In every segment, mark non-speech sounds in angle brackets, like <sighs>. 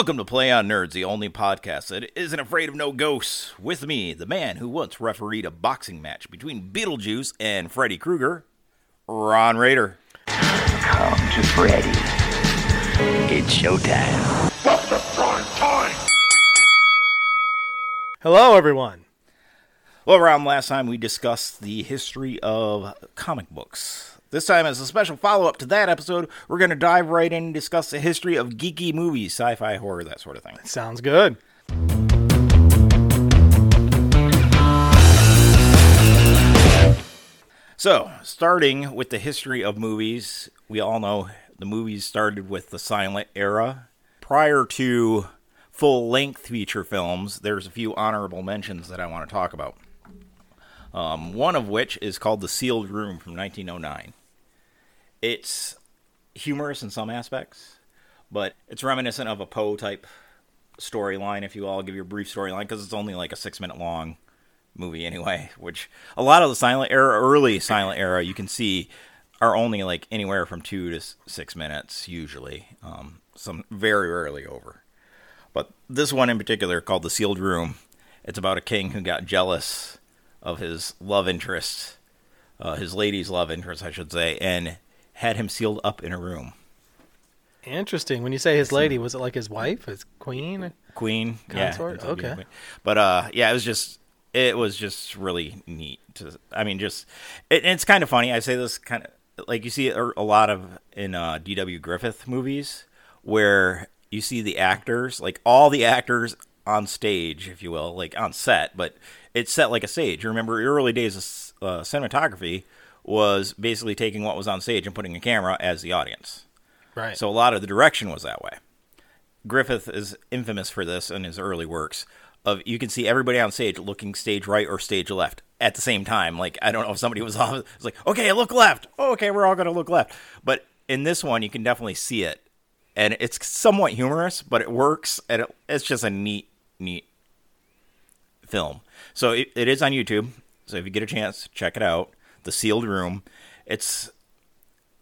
Welcome to Play on Nerds, the only podcast that isn't afraid of no ghosts. With me, the man who once refereed a boxing match between Beetlejuice and Freddy Krueger, Ron Raider. Come to Freddy. It's showtime. Hello, everyone. Well, around last time we discussed the history of comic books. This time, as a special follow up to that episode, we're going to dive right in and discuss the history of geeky movies, sci fi, horror, that sort of thing. Sounds good. So, starting with the history of movies, we all know the movies started with the silent era. Prior to full length feature films, there's a few honorable mentions that I want to talk about. Um, one of which is called The Sealed Room from 1909. It's humorous in some aspects, but it's reminiscent of a Poe type storyline, if you all give you a brief storyline because it's only like a six minute long movie anyway, <laughs> which a lot of the silent era, early silent era, you can see are only like anywhere from two to six minutes usually. Um, some very rarely over. But this one in particular, called The Sealed Room, it's about a king who got jealous of his love interest, uh, his lady's love interest, I should say, and had him sealed up in a room. Interesting. When you say his lady, was it like his wife, his queen? Queen, Consort? yeah, Okay. queen. But uh, yeah, it was just it was just really neat. To I mean, just it, it's kind of funny. I say this kind of like you see a lot of in uh, D.W. Griffith movies where you see the actors, like all the actors on stage, if you will, like on set, but it's set like a stage. You remember early days of uh, cinematography was basically taking what was on stage and putting a camera as the audience. Right. So a lot of the direction was that way. Griffith is infamous for this in his early works. Of you can see everybody on stage looking stage right or stage left at the same time. Like I don't know if somebody was <laughs> off. It's like okay, look left. Oh, okay, we're all going to look left. But in this one, you can definitely see it, and it's somewhat humorous, but it works, and it, it's just a neat, neat film. So it, it is on YouTube. So if you get a chance, check it out. The Sealed Room. It's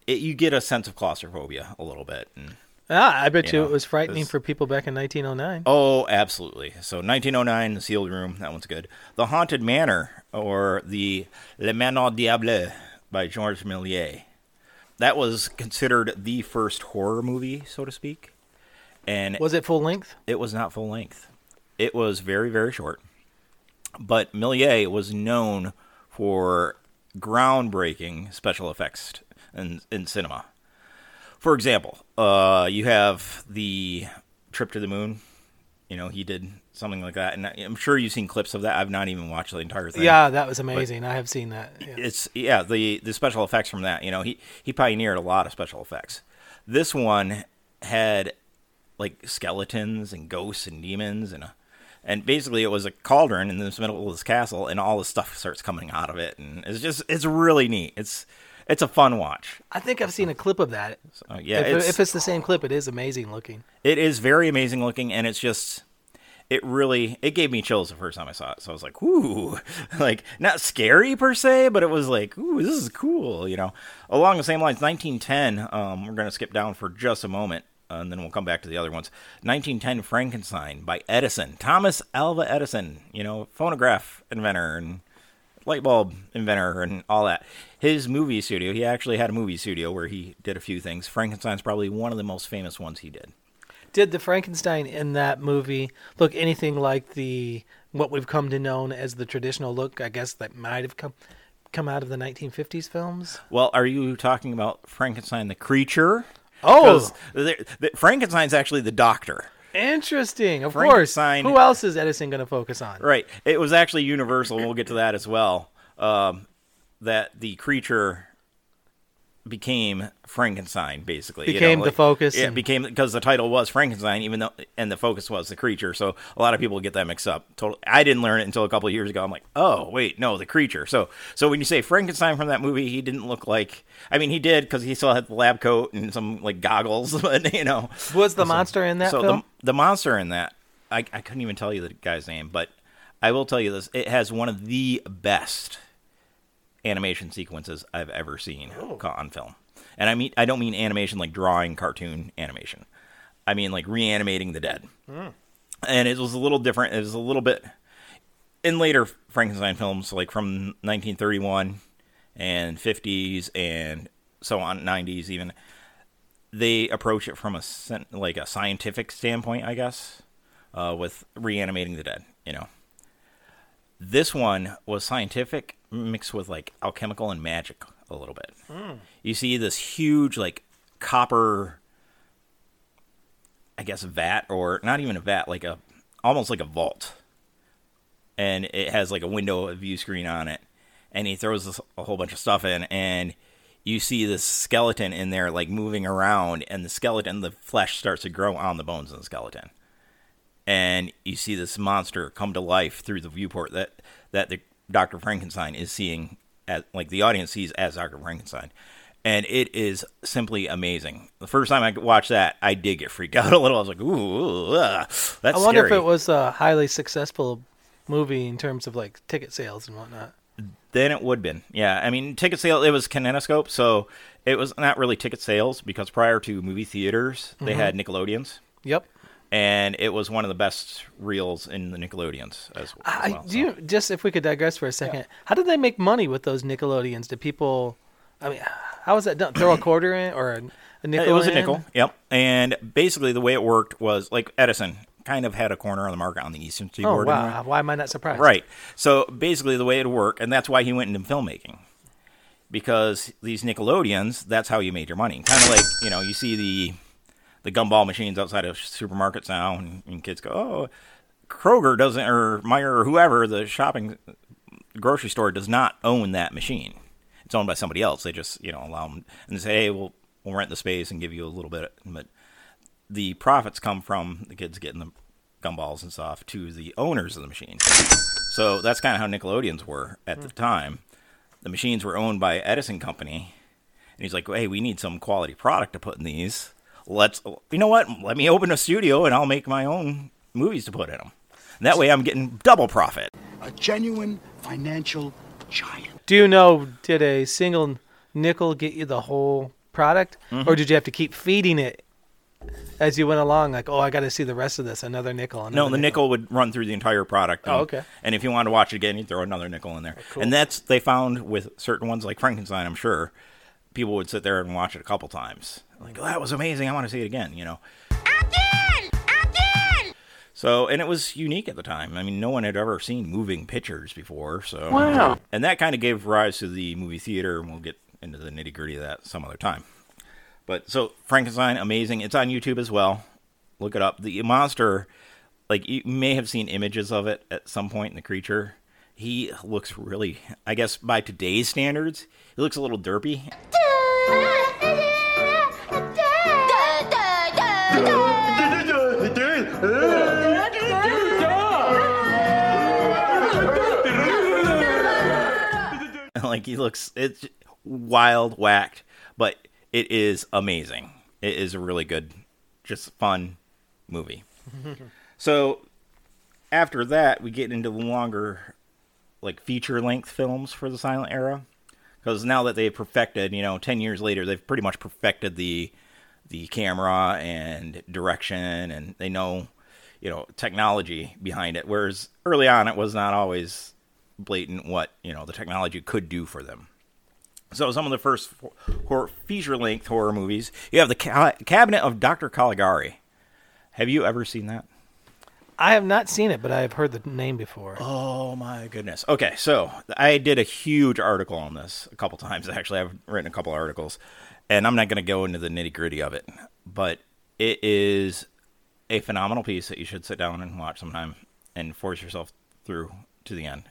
it, you get a sense of claustrophobia a little bit. And, ah, I bet you you, know, it was frightening for people back in 1909. oh, absolutely. So 1909, The Sealed Room. That one's good. The Haunted Manor, or the Le Manoir Diable by Georges Méliès. That was considered the first horror movie, so to speak. And Was it full length? it was not full length. It was very, very short. But Millier was known for groundbreaking special effects in, in cinema. For example, uh, you have the trip to the moon. You know, he did something like that, and I'm sure you've seen clips of that. I've not even watched the entire thing. Yeah, that was amazing. I have seen that. Yeah. it's yeah the the special effects from that. You know, he he pioneered a lot of special effects. This one had like skeletons and ghosts and demons and a, and basically it was a cauldron in the middle of this castle and all this stuff starts coming out of it and it's just it's really neat. It's it's a fun watch. I think I've seen a clip of that. So, yeah, if, it's, if it's the same clip, it is amazing looking. it is very amazing looking and it's just it really it gave me chills the first time I saw it. So I was like, "Ooh." <laughs> Like not scary per se, but it was like, "Ooh, this is cool," you know. Along the same lines, 1910, um we're going to skip down for just a moment. Uh, and then we'll come back to the other ones. 1910 Frankenstein by Edison, Thomas Alva Edison, you know, phonograph inventor and light bulb inventor and all that. His movie studio, he actually had a movie studio where he did a few things. Frankenstein's probably one of the most famous ones he did. Did the Frankenstein in that movie look anything like the what we've come to know as the traditional look? I guess that might have come come out of the 1950s films. Well, are you talking about Frankenstein the creature? Oh, 'Cause there- the- Frankenstein's actually the doctor. interesting. Of course. Who else is Edison going to focus on? Right. It was actually Universal, and we'll get to that as well. Um, that the creature became Frankenstein, basically. you know, Became the focus It and- became because the title was Frankenstein, even though and the focus was the creature. So a lot of people get that mixed up. Total. I didn't learn it until a couple of years ago. I'm like, oh wait, no, the creature. So so when you say Frankenstein from that movie, he didn't look like. I mean, he did because he still had the lab coat and some like goggles, <laughs> but you know. Was the monster in that so film? the the monster in that I, I couldn't even tell you the guy's name, but I will tell you this: it has one of the best animation sequences I've ever seen Oh. ca- on film. And I mean, I don't mean animation like drawing cartoon animation. I mean, like reanimating the dead. And it was a little different. It was a little bit in later Frankenstein films, like from 1931 and 50s and so on, 90s even. They approach it from a like a scientific standpoint, I guess, uh, with reanimating the dead. You know, this one was scientific mixed with like alchemical and magic a little bit. You see this huge like copper I guess vat or not even a vat, like a almost like a vault. And it has like a window a view screen on it. And he throws this, a whole bunch of stuff in and you see this skeleton in there like moving around and the skeleton the flesh starts to grow on the bones of the skeleton. And you see this monster come to life through the viewport that that the Dr. Frankenstein is seeing at like the audience sees as Dr. Frankenstein and it is simply amazing. The first time I watched that, I did get freaked <laughs> out a little. I was like, "Ooh, uh, that's I wonder scary." if it was a highly successful movie in terms of like ticket sales and whatnot. then it would have been. Yeah, I mean, ticket sale. It was Kinetoscope, so it was not really ticket sales because prior to movie theaters, they Mm-hmm. had Nickelodeons, Yep. And it was one of the best reels in the Nickelodeons as, as I, well. do so. you just if we could digress for a second? How did they make money with those Nickelodeons? Did people? I mean, how was that done? Throw a <clears throat> quarter in or a, a nickel? It was a nickel. Yep. And basically, the way it worked was like Edison kind of had a corner on the market on the Eastern Oh Seaboard. in way. wow! Why am I not surprised? Right. So basically, the way it worked, and that's why he went into filmmaking, because these Nickelodeons, that's how you made your money. Kind of like you know, you see the the gumball machines outside of supermarkets now, and, and kids go, "Oh, Kroger doesn't, or Meijer, or whoever the shopping grocery store does not own that machine. It's owned by somebody else. They just you know allow them and they say, hey, we'll we'll rent the space and give you a little bit, but the profits come from the kids getting the gumballs and stuff to the owners of the machines. So that's kind of how Nickelodeons were at the hmm. time. The machines were owned by Edison Company, and he's like, "Hey, we need some quality product to put in these. Let's, you know what? Let me open a studio, and I'll make my own movies to put in them. That way, I'm getting double profit." A genuine financial giant. Do you know? Did a single nickel get you the whole product, Mm-hmm. or did you have to keep feeding it as you went along? Like, oh, I got to see the rest of this. Another nickel. Another No, the nickel would run through the entire product. and- Oh, okay. And if you wanted to watch it again, you'd throw another nickel in there. Cool. And that's they found with certain ones like Frankenstein. I'm sure people would sit there and watch it a couple times. Like, oh, that was amazing. I want to see it again. You know. Again! Again! So, and it was unique at the time. I mean, no one had ever seen moving pictures before. So, wow. And that kind of gave rise to the movie theater, and we'll get into the nitty gritty of that some other time. But so, Frankenstein, amazing. It's on YouTube as well. Look it up. The monster, like, you may have seen images of it at some point in the creature. He looks really, I guess, by today's standards, he looks a little derpy. <laughs> like he looks it's wild whacked but it is amazing it is a really good just fun movie <laughs> so after that we get into the longer like feature length films for the silent era. Because now that they've perfected you know 10 years later they've pretty much perfected the the camera and direction and they know you know technology behind it. Whereas early on it was not always blatant what you know the technology could do for them. So some of the first horror, feature-length horror movies you have the Ca- cabinet of dr caligari. Have you ever seen that I have not seen it, but I have heard the name before. Oh my goodness. Okay, so I did a huge article on this a couple times. <laughs> Actually, I've written a couple articles, and I'm not going to go into the nitty gritty of it, but it is a phenomenal piece that you should sit down and watch sometime and force yourself through to the end.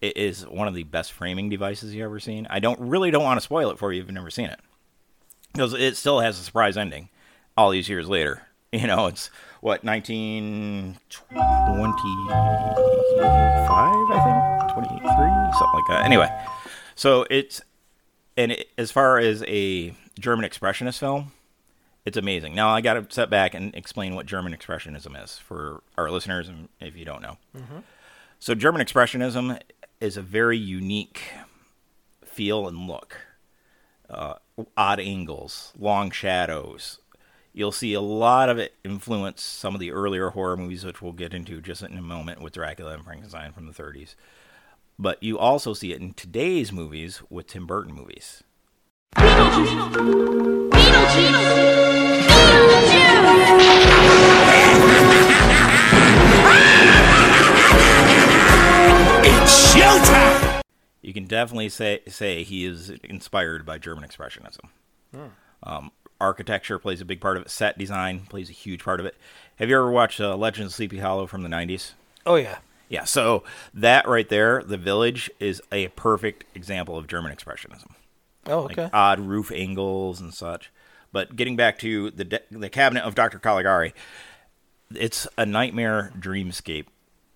It is one of the best framing devices you've ever seen. I don't really don't want to spoil it for you if you've never seen it, because it still has a surprise ending all these years later. <laughs> You know, it's what 1925, I think 23, something like that. Anyway, so it's and it, as far as a German expressionist film, it's amazing. Now I got to step back and explain what German expressionism is for our listeners, and if you don't know. So German expressionism is a very unique feel and look. Uh, odd angles, long shadows. You'll see a lot of it influence some of the earlier horror movies, which we'll get into just in a moment with Dracula and Frankenstein from the 30s. But you also see it in today's movies with Tim Burton movies. It's showtime! You can definitely say say he is inspired by German expressionism. Um, architecture plays a big part of it. Set design plays a huge part of it. Have you ever watched uh, Legend of Sleepy Hollow from the 90s? Oh yeah. Yeah, so that right there, the village, is a perfect example of German expressionism. Oh Like okay. odd roof angles and such. But getting back to the de- the cabinet of Dr. Caligari, it's a nightmare dreamscape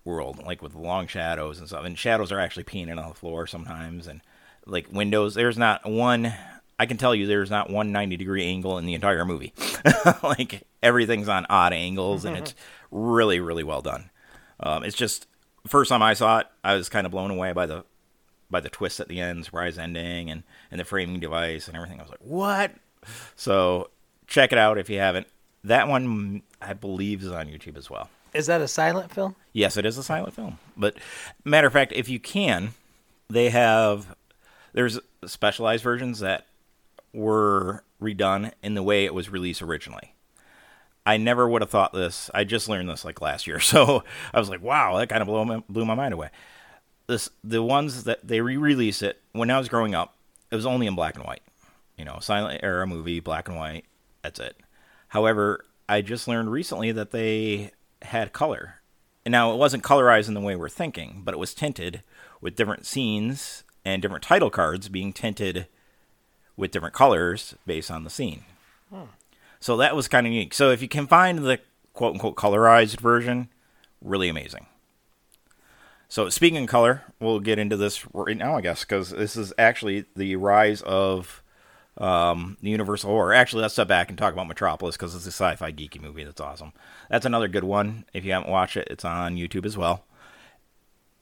world, like with long shadows and stuff. And shadows are actually painted on the floor sometimes, and like windows. There's not one. I can tell you, there's not one 90 degree angle in the entire movie. <laughs> like everything's on odd angles, and it's really, really well done. Um, it's just first time I saw it, I was kind of blown away by the by the twist at the end, surprise ending, and and the framing device and everything. I was like, what? So check it out if you haven't. That one, I believe, is on YouTube as well. Is that a silent film? Yes, it is a silent film. But matter of fact, if you can, they have there's specialized versions that were redone in the way it was released originally. I never would have thought this. I just learned this like last year, <laughs> so I was like, "Wow, that kind of blew my, blew my mind away." This the ones that they re-release it when I was growing up, it was only in black and white. You know, silent era movie, black and white. That's it. However, I just learned recently that they had color. And now it wasn't colorized in the way we're thinking, but it was tinted with different scenes and different title cards being tinted with different colors based on the scene. So that was kind of unique. So if you can find the quote unquote colorized version, really amazing. So speaking of color, we'll get into this right now, I guess, because this is actually the rise of um, the Universal horror. Actually, let's step back and talk about Metropolis because it's a sci-fi geeky movie that's awesome. That's another good one. If you haven't watched it, it's on YouTube as well.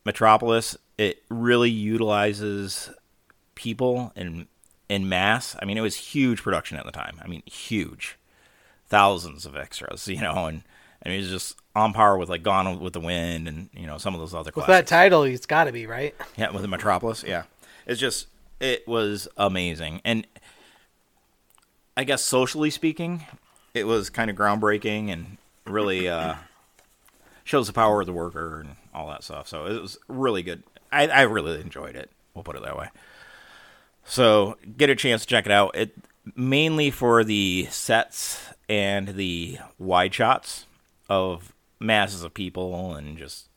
Metropolis, it really utilizes people in in mass. I mean, it was huge production at the time. I mean, huge, thousands of extras, <laughs> you know, and and it was just on par with like Gone with the Wind and you know some of those other With classics. that title, it's got to be right. <laughs> Yeah, with the Metropolis. Yeah, it's just it was amazing, and I guess socially speaking, it was kind of groundbreaking and really uh, shows the power of the worker and all that stuff. So it was really good. I, I really enjoyed it. We'll put it that way. So get a chance to check it out. It mainly for the sets and the wide shots of masses of people and just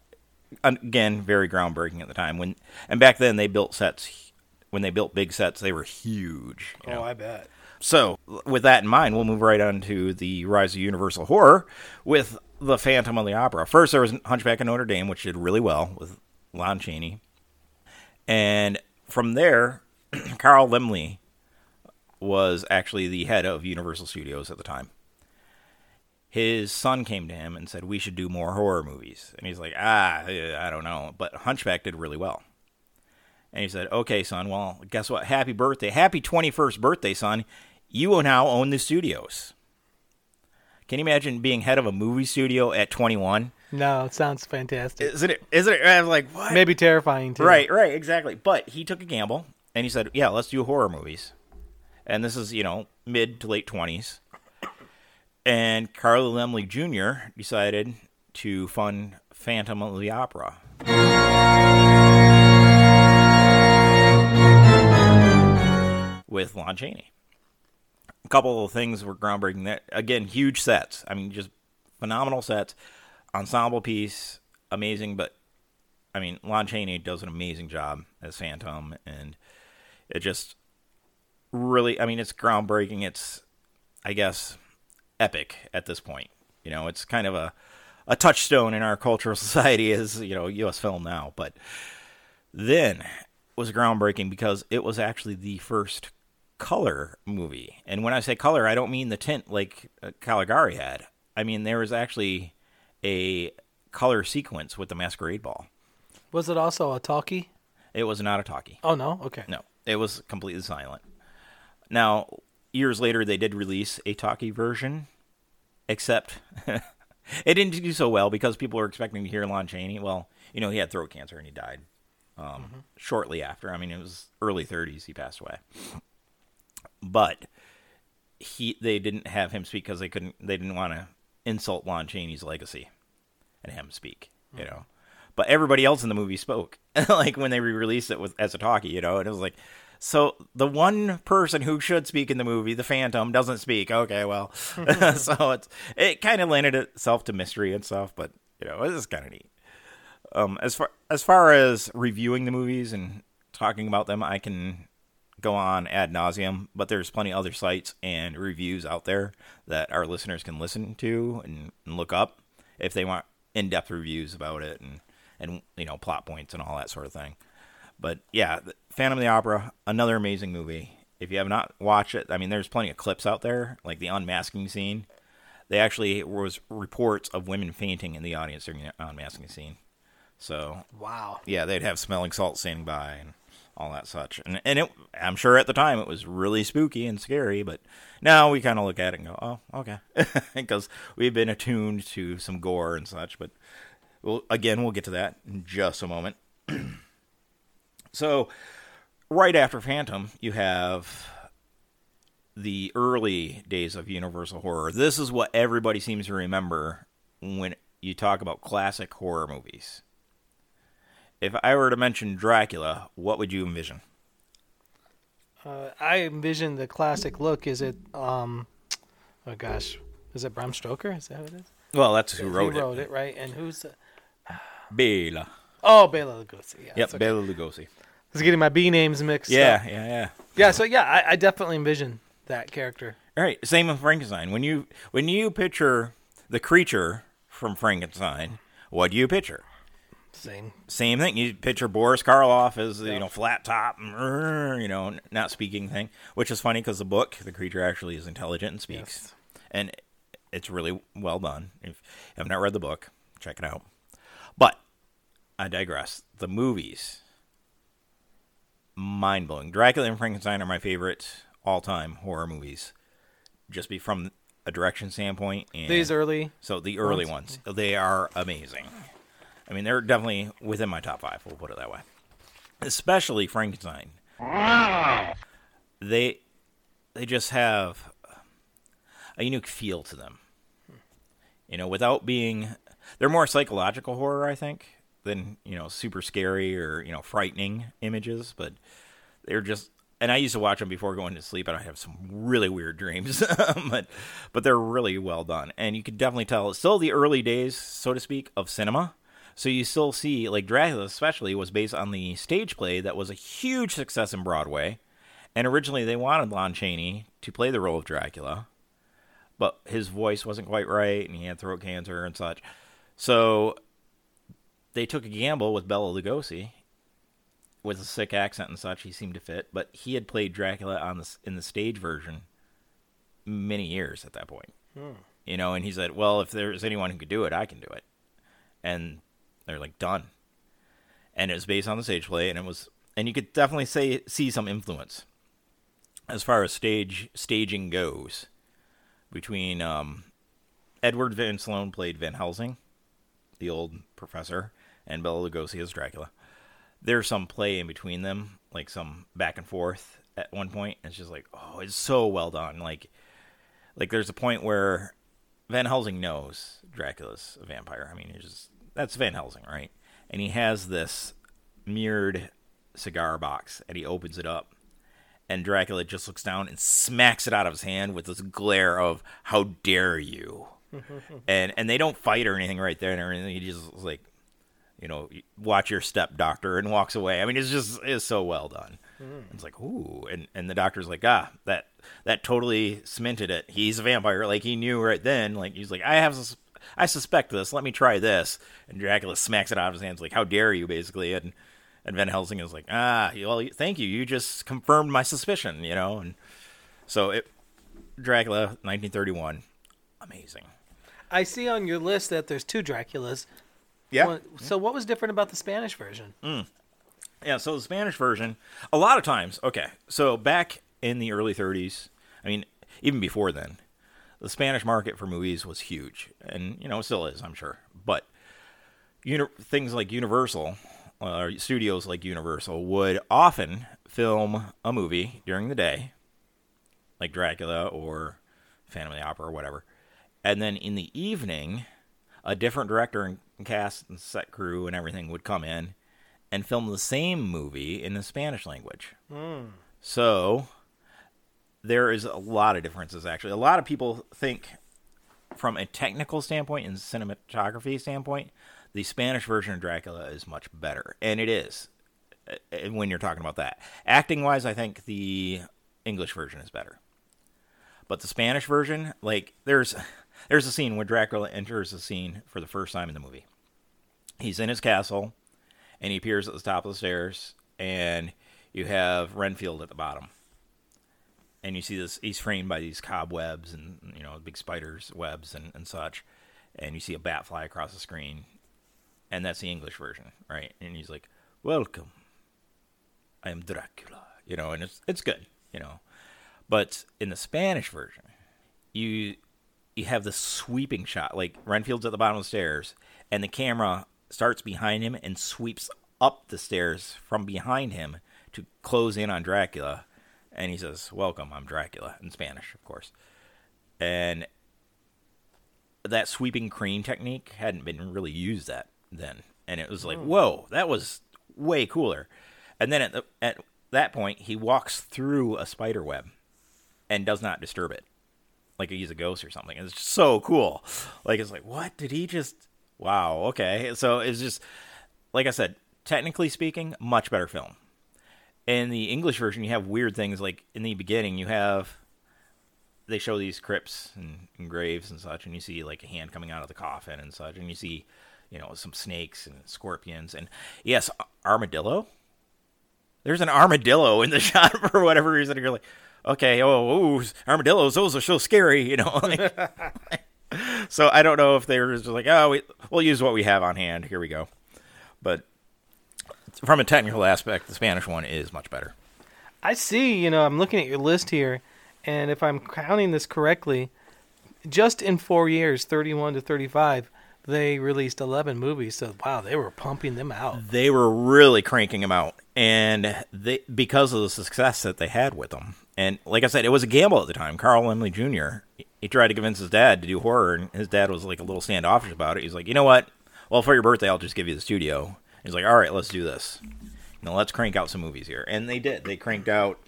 again very groundbreaking at the time when and back then they built sets when they built big sets they were huge Oh, know? bet. so with that in mind we'll move right on to the rise of universal horror with the phantom of the opera first there was hunchback of notre dame which did really well with lon chaney and from there <clears throat> carl laemmle was actually the head of universal studios at the time. His son came to him and said we should do more horror movies. And he's like ah i don't know. But hunchback did really well. And he said okay son well guess what? Happy birthday. Happy 21st birthday son. You will now own the studios. Can you imagine being head of a movie studio at 21 No, it sounds fantastic. isn't it isn't it? I was like what? Maybe terrifying too. Right, right, exactly. But he took a gamble and he said, "Yeah, let's do horror movies." And this is, you know, mid to late 20s. And Carl Laemmle Jr. decided to fund Phantom of the Opera. With Lon Chaney. A couple of things were groundbreaking. That again, huge sets. I mean, just phenomenal sets. Ensemble piece, amazing, but I mean, Lon Chaney does an amazing job as Phantom, and it just really, I mean, it's groundbreaking. It's, I guess, epic at this point. You know, it's kind of a, a touchstone in our cultural <laughs> society as, you know, U.S. film now. But then was groundbreaking because it was actually the first color movie. And when I say color, I don't mean the tint like uh, Caligari had. I mean, there was actually a color sequence with the Masquerade Ball. Was it also a talkie? It was not a talkie. Oh no. Okay. No, it was completely silent. Now, years later, they did release a talkie version except <laughs> it didn't do so well because people were expecting to hear Lon Chaney. Well, you know, he had throat cancer and he died um, shortly after. I mean, it was early 30s he passed away. But he they didn't have him speak because they couldn't they didn't want to insult Lon Chaney's legacy and have him speak, you know. But everybody else in the movie spoke, <laughs> like when they re-released it with as a talkie, you know. And it was like, so the one person who should speak in the movie, the Phantom, doesn't speak. Okay, well, <laughs> <laughs> so it's it kind of lended itself to mystery and stuff, but you know, it is kind of neat. Um, as far as far as reviewing the movies and talking about them, I can go on ad nauseum, but there's plenty of other sites and reviews out there that our listeners can listen to and, and look up if they want in-depth reviews about it and and you know plot points and all that sort of thing. But yeah, Phantom of the Opera, another amazing movie. If you have not watched it, I mean, there's plenty of clips out there, like the unmasking scene. They actually was reports of women fainting in the audience during the unmasking scene. So Wow. yeah, they'd have smelling salt standing by and all that such. And and it, I'm sure at the time it was really spooky and scary, but now we kind of look at it and go, oh, okay, <laughs> because we've been attuned to some gore and such. But well, again, we'll get to that in just a moment. <clears throat> so, right after Phantom, you have the early days of Universal Horror. This is what everybody seems to remember when you talk about classic horror movies. If I were to mention Dracula, what would you envision? Uh, I envision the classic look. Is it? Um, oh gosh, is it Bram Stoker? Is that what it is? Well, that's who wrote it. wrote it, right? And who's? The... Bela. Oh, Bela Lugosi. Yeah, Yep, okay. Bela Lugosi. I was getting my B names mixed. Yeah, up. yeah, yeah. yeah. So yeah, I, I definitely envision that character. All right, same with Frankenstein. When you when you picture the creature from Frankenstein, what do you picture? Same. Same thing. You picture Boris Karloff as you know flat top, you know, not speaking thing, which is funny because the book, the creature actually is intelligent and speaks, and it's really well done. If you have not read the book, check it out. But I digress. The movies, mind blowing. Dracula and Frankenstein are my favorite all time horror movies, just be from a direction standpoint. And These early. so the early ones. ones, they are amazing. I mean, they're definitely within my top five. We'll put it that way. Especially Frankenstein. They they just have a unique feel to them. You know, without being they're more psychological horror, I think, than you know super scary or you know frightening images. But they're just and I used to watch them before going to sleep, and I have some really weird dreams. <laughs> but but they're really well done, and you can definitely tell it's still the early days, so to speak, of cinema. So you still see like Dracula, especially, was based on the stage play that was a huge success in Broadway, and originally they wanted Lon Chaney to play the role of Dracula, but his voice wasn't quite right, and he had throat cancer and such. So they took a gamble with Bela Lugosi, with a sick accent and such. He seemed to fit, but he had played Dracula on the in the stage version many years at that point. You know, and he said, "Well, if there's anyone who could do it, I can do it." And they're like, "Done." And it was based on the stage play, and it was, and you could definitely say see some influence as far as stage staging goes between um, Edward Van Sloan played Van Helsing, the old professor, and Bela Lugosi as Dracula. There's some play in between them, like some back and forth at one point. It's just like, oh, it's so well done. Like, like there's a point where Van Helsing knows Dracula's a vampire. I mean, he's just that's Van Helsing, right? And he has this mirrored cigar box, and he opens it up, and Dracula just looks down and smacks it out of his hand with this glare of "How dare you!" <laughs> and and they don't fight or anything right there and. He just is like, you know, watch your step, doctor, and walks away. I mean, it's just it's so well done. It's like, ooh, and and the doctor's like, ah, that that totally cemented it. He's a vampire. Like he knew right then. Like he's like, I have, I suspect this. Let me try this. And Dracula smacks it out of his hands, like, how dare you, basically. And and Van Helsing is like, ah, well, thank you. You just confirmed my suspicion, you know. And so it, Dracula, 1931, amazing. I see on your list that there's two Draculas. Yeah. One- so what was different about the Spanish version? Yeah, so the Spanish version, a lot of times, okay, so back in the early 30s, I mean, even before then, the Spanish market for movies was huge, and you know it still is, I'm sure. But uni- things like Universal, uh, studios like Universal, would often film a movie during the day, like Dracula or Phantom of the Opera or whatever, and then in the evening, a different director and cast and set crew and everything would come in and film the same movie in the Spanish language. So there is a lot of differences actually. A lot of people think from a technical standpoint and cinematography standpoint, the Spanish version of Dracula is much better, and it is. uh, When you're talking about that, acting wise, I think the English version is better. But the Spanish version, like there's there's a scene where Dracula enters the scene for the first time in the movie. He's in his castle, and he appears at the top of the stairs, and you have Renfield at the bottom. And you see this he's framed by these cobwebs and you know big spiders webs and, and such. And you see a bat fly across the screen and that's the english version right? And he's like welcome. I am dracula you know and it's it's good you know. But in the spanish version you you have this sweeping shot like renfield's at the bottom of the stairs and the camera starts behind him and sweeps up the stairs from behind him to close in on dracula and he says, "Welcome, I'm Dracula" in Spanish, of course. And that sweeping crane technique hadn't been really used that then, and it was like, oh. "Whoa, that was way cooler." And then at the, at that point, he walks through a spider web and does not disturb it, like he's a ghost or something. It's just so cool. Like it's like, what did he just? Wow. Okay. So it's just like I said. Technically speaking, much better film in the English version, you have weird things like in the beginning, you have they show these crypts and, and graves and such, and you see like a hand coming out of the coffin and such, and you see you know some snakes and scorpions and yes, armadillo. There's an armadillo in the <laughs> shot for whatever reason. You're like, okay, oh, ooh, armadillos, those are so scary, you know. like- <laughs> so I don't know if they were just like, oh, we, we'll use what we have on hand. Here we go. But from a technical aspect, the Spanish one is much better. I see. You know, I'm looking at your list here, and if I'm counting this correctly, just in four years, 31 to 35, they released 11 movies. So wow, they were pumping them out. They were really cranking them out, and they because of the success that they had with them. And like I said, it was a gamble at the time. Carl Laemmle Jr. He tried to convince his dad to do horror, and his dad was like a little standoffish about it. He's like, you know what? Well, for your birthday, I'll just give you the studio. He's like, all right, let's do this. Now let's crank out some movies here, and they did. They cranked out.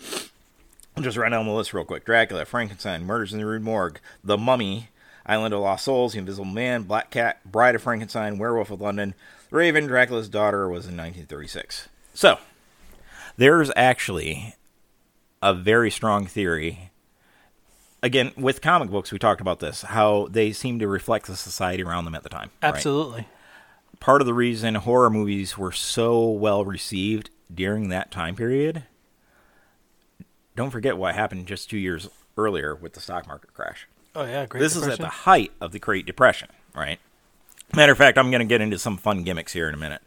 I'll just run down the list real quick: Dracula, Frankenstein, Murders in the Rue Morgue, The Mummy, Island of Lost Souls, The Invisible Man, Black Cat, Bride of Frankenstein, Werewolf of London, The Raven, Dracula's Daughter was in 1936. So there's actually a very strong theory. Again, with comic books, we talked about this how they seem to reflect the society around them at the time. right? Absolutely. part of the reason horror movies were so well received during that time period. Don't forget what happened just two years earlier with the stock market crash. Oh yeah, great. this is at the height of the Great Depression, right? Matter of fact, I'm going to get into some fun gimmicks here in a minute,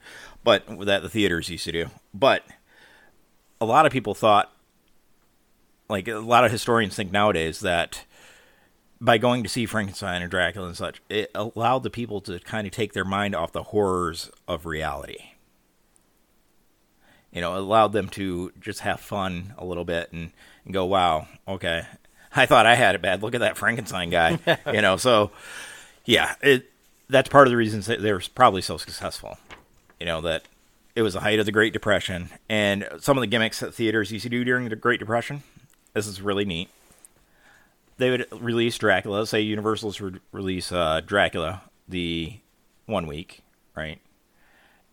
but that the theaters used to do. But a lot of people thought, like a lot of historians think nowadays, that by going to see Frankenstein and Dracula and such, it allowed the people to kind of take their mind off the horrors of reality. You know, it allowed them to just have fun a little bit and, and go, wow, okay, I thought I had it bad. Look at that Frankenstein guy. <laughs> you know, so yeah, it that's part of the reasons they were probably so successful. You know, that it was the height of the Great Depression, and some of the gimmicks that theaters used to do during the Great Depression. This is really neat. They would release Dracula. Say Universal's would release uh, Dracula the one week, right?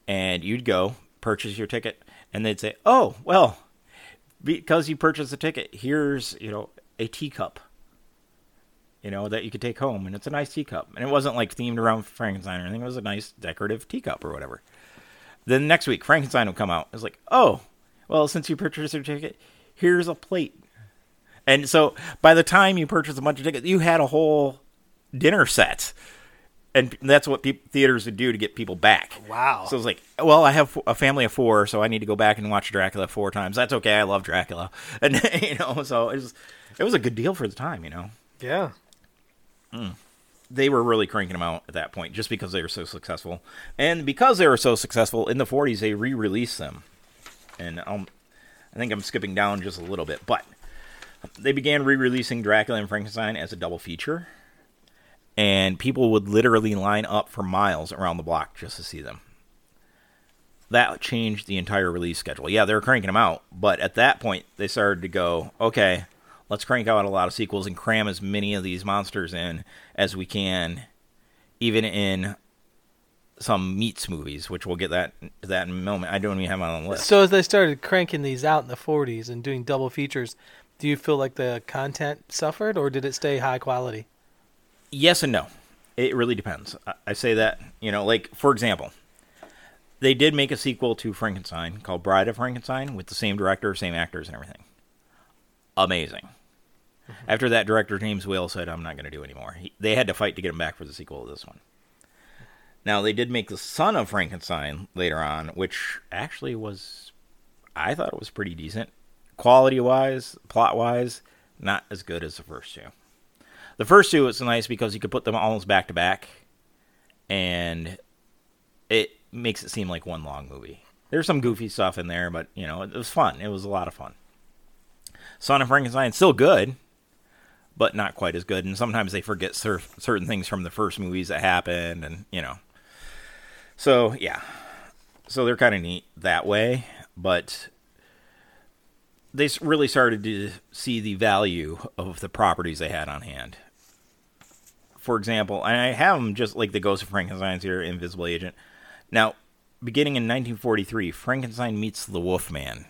And you'd go purchase your ticket, and they'd say, "Oh, well, because you purchased the ticket, here's you know a teacup, you know that you could take home, and it's a nice teacup, and it wasn't like themed around Frankenstein or anything. It was a nice decorative teacup or whatever. Then next week, Frankenstein would come out. It's like, oh, well, since you purchased your ticket, here's a plate. And so by the time you purchased a bunch of tickets, you had a whole dinner set. And that's what peop theaters would do to get people back. Wow. So it's like, well, I have a family of four, so I need to go back and watch Dracula four times. That's okay. I love Dracula, <laughs> and you know, so it was it was a good deal for the time, you know. Yeah. Hmm. They were really cranking them out at that point just because they were so successful. And because they were so successful in the 40s, they re-released them. And um, I think I'm skipping down just a little bit, but they began re-releasing Dracula and Frankenstein as a double feature, and people would literally line up for miles around the block just to see them. That changed the entire release schedule. Yeah, they were cranking them out, but at that point they started to go, okay, let's crank out a lot of sequels and cram as many of these monsters in as we can, even in some meets movies, which we'll get that to that in a moment. I don't even have on the list. So as they started cranking these out in the 40s and doing double features, do you feel like the content suffered or did it stay high quality? yes and no. It really depends. I- I say that, you know, like for example, they did make a sequel to Frankenstein called Bride of Frankenstein with the same director, same actors, and everything. Amazing. Mm-hmm. After that, director James Whale said, "I'm not going to do anymore." He, they had to fight to get him back for the sequel of this one. Now they did make the Son of Frankenstein later on, which actually was, I thought it was pretty decent, quality wise, plot wise, not as good as the first two. The first two was nice because you could put them almost back to back, and it makes it seem like one long movie. There's some goofy stuff in there, but you know it was fun. It was a lot of fun. Son of Frankenstein still good, but not quite as good. And sometimes they forget cer- certain things from the first movies that happened, and you know. So yeah, so they're kind of neat that way, but they really started to see the value of the properties they had on hand. For example, and I have them just like the Ghost of Frankenstein's here, Invisible Agent. Now, beginning in 1943, Frankenstein meets the Wolfman.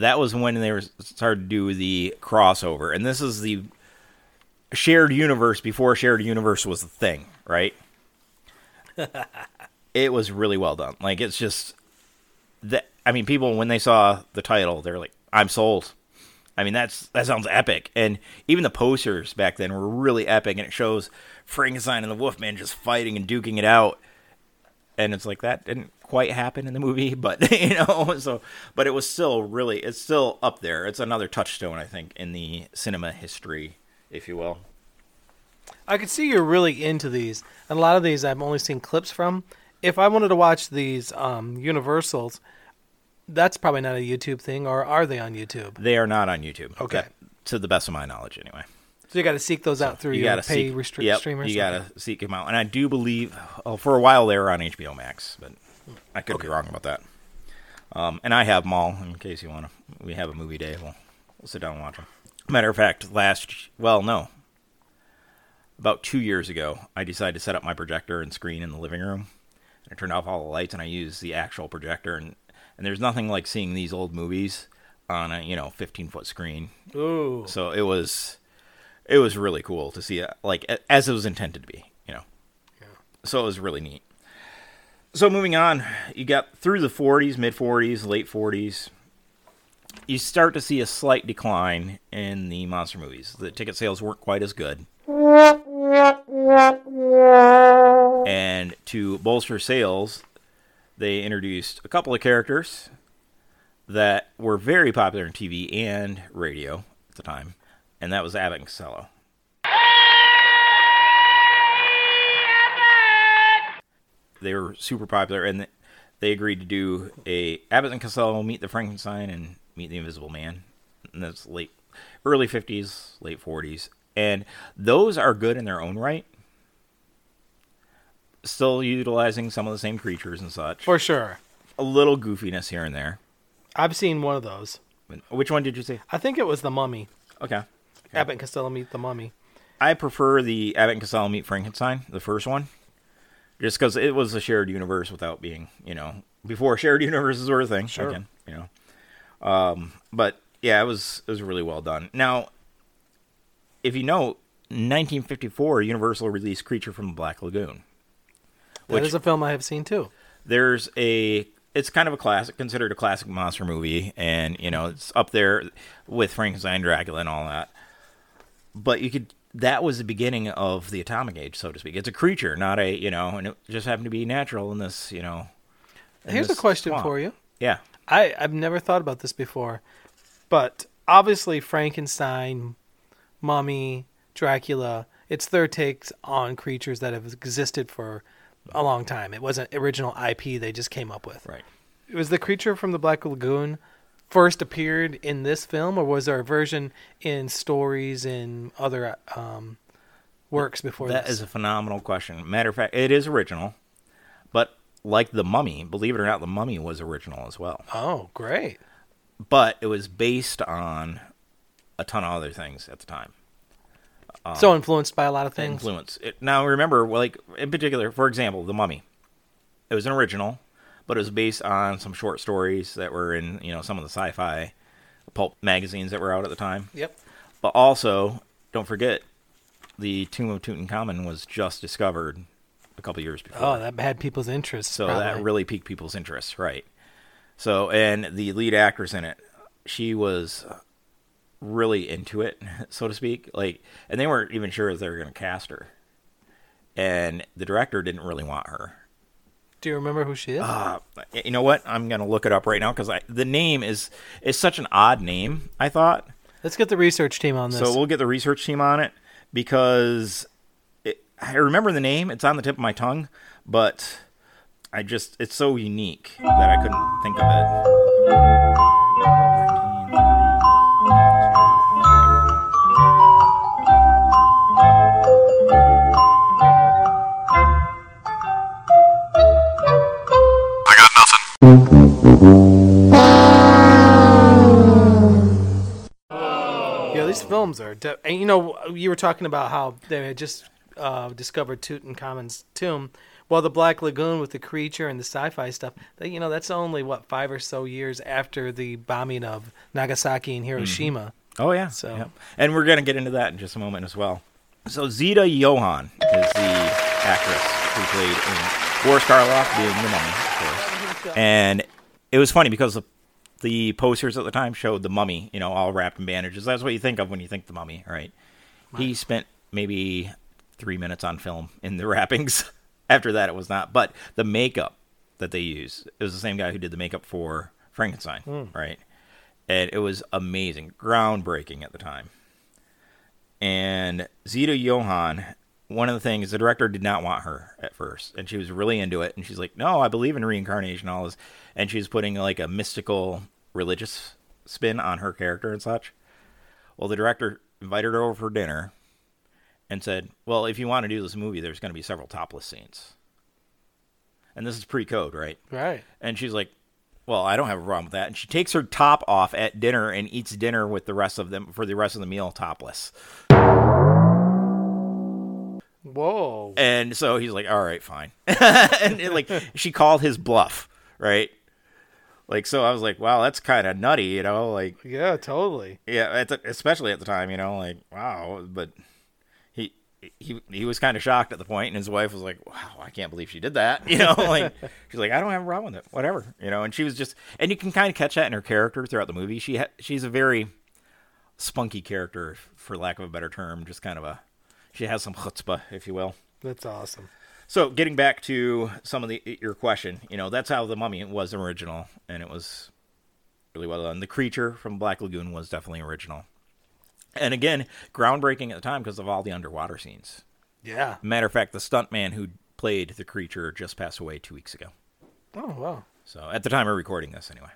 That was when they were started to do the crossover, and this is the shared universe before shared universe was a thing, right? <laughs> it was really well done. Like it's just that I mean, people when they saw the title, they're like, "I'm sold." I mean, that's that sounds epic, and even the posters back then were really epic, and it shows Frankenstein and the Wolfman just fighting and duking it out, and it's like that didn't quite happen in the movie, <laughs> but you know, so but it was still really, it's still up there. It's another touchstone, I think, in the cinema history, if you will. I could see you're really into these. And a lot of these I've only seen clips from. If I wanted to watch these um, Universals, that's probably not a YouTube thing, or are they on YouTube? They are not on YouTube. Okay. That- to the best of my knowledge, anyway. So you got to seek those out through you your gotta pay seek, restrict yep, streamers. You gotta seek them out, and I do believe, oh, for a while they were on HBO Max, but I could be wrong about that. Um, and I have them all in case you want to. We have a movie day. We'll, we'll sit down and watch them. Matter of fact, last well, no, about two years ago, I decided to set up my projector and screen in the living room. I turned off all the lights and I used the actual projector, and and there's nothing like seeing these old movies on a you know 15 foot screen Ooh. so it was it was really cool to see it like as it was intended to be you know Yeah. so it was really neat so moving on you got through the 40s mid 40s late 40s you start to see a slight decline in the monster movies. The ticket sales weren't quite as good. And to bolster sales they introduced a couple of characters that were very popular in TV and radio at the time, and that was Abbott and Costello. They were super popular, and they agreed to do a Abbott and Costello meet the Frankenstein and meet the Invisible Man. And that's late, early fifties, late forties, and those are good in their own right. Still utilizing some of the same creatures and such. For sure. a little goofiness here and there. I've seen one of those. Which one did you see? I think it was The Mummy. Okay. Abbott and Costello meet The Mummy. I prefer the Abbott and Costello meet Frankenstein, the first one, just because it was a shared universe without being, you know, before shared <laughs> universes were a thing. Sure. Again, you know. Um, but yeah, it was it was really well done. Now, if you know, 1954, Universal released Creature from the Black Lagoon. That is Which- a film I have seen too. there's a it's kind of a classic considered a classic monster movie and you know it's up there with frankenstein dracula and all that but you could that was the beginning of the atomic age so to speak it's a creature not a you know and it just happened to be natural in this you know Here's a question swamp. for you. yeah I, I've never thought about this before, but obviously Frankenstein, Mummy, Dracula, it's their takes on creatures that have existed for a long time. It wasn't original IP they just came up with. Right. It was the creature from the Black Lagoon first appeared in this film, or was there a version in stories in other um, works before That this? is a phenomenal question. Matter of fact, it is original, but like the Mummy, believe it or not, the Mummy was original as well. oh, great. But it was based on a ton of other things at the time. so influenced by a lot of things. Influence. It, now remember, like in particular, for example, the Mummy. It was an original, but it was based on some short stories that were in you know some of the sci-fi pulp magazines that were out at the time. Yep. But also, don't forget, the Tomb of Tutankhamun was just discovered a couple years before. Oh, that had people's interest. so that really piqued people's interest, right? So, and the lead actress in it, she was really into it, <laughs> so to speak. Like, and they weren't even sure if they were going to cast her. And the director didn't really want her. Do you remember who she is? Uh, you know what? I'm going to look it up right now because the name is is such an odd name. I thought. Let's get the research team on this. So we'll get the research team on it because it, I remember the name. It's on the tip of my tongue, but I just it's so unique that I couldn't think of it. Yeah, these films are. De- and you know, you were talking about how they had just uh, discovered Tutankhamun's tomb. Well, the Black Lagoon with the creature and the sci-fi stuff. You know, that's only what five or so years after the bombing of Nagasaki and Hiroshima. Oh yeah. So- Yep. and we're gonna get into that in just a moment as well. So Zita Johann is the actress who played in Boris Karloff being the mummy, of course. And it was funny because the, the posters at the time showed the mummy, you know, all wrapped in bandages. That's what you think of when you think the mummy, right? He spent maybe three minutes on film in the <laughs> wrappings. After that, it was not. But the makeup that they used, it was the same guy who did the makeup for Frankenstein, hmm. right? And it was amazing, groundbreaking at the time. And Zita Johann, one of the things the director did not want her at first, and she was really into it. And she's like, "No, I believe in reincarnation, all this," and she's putting like a mystical, religious spin on her character and such. Well, the director invited her over for dinner and said, "Well, if you want to do this movie, there's going to be several topless scenes." And this is pre-code, right? Right. And she's like, "Well, I don't have a problem with that." And she takes her top off at dinner and eats dinner with the rest of them for the rest of the meal topless. Whoa. And so he's like, "All right, fine." <laughs> and it, like she called his bluff, right? Like so, I was like, "Wow, that's kind of nutty," you know? Like, Yeah, totally. yeah, at the, especially at the time, you know, like, wow. But he he he was kind of shocked at the point, and his wife was like, "Wow, I can't believe she did that," <laughs> you know? Like, <laughs> she's like, "I don't have a problem with it, whatever," you know. And she was just, and you can kind of catch that in her character throughout the movie. She ha- she's a very spunky character, for lack of a better term, just kind of a. She has some chutzpah, if you will. That's awesome. So getting back to some of the your question, you know, that's how the Mummy was original, and it was really well done. The creature from Black Lagoon was definitely original, and again, groundbreaking at the time because of all the underwater scenes. Yeah. Matter of fact, the stuntman who played the creature just passed away two weeks ago. Oh wow. So at the time of recording this, anyway.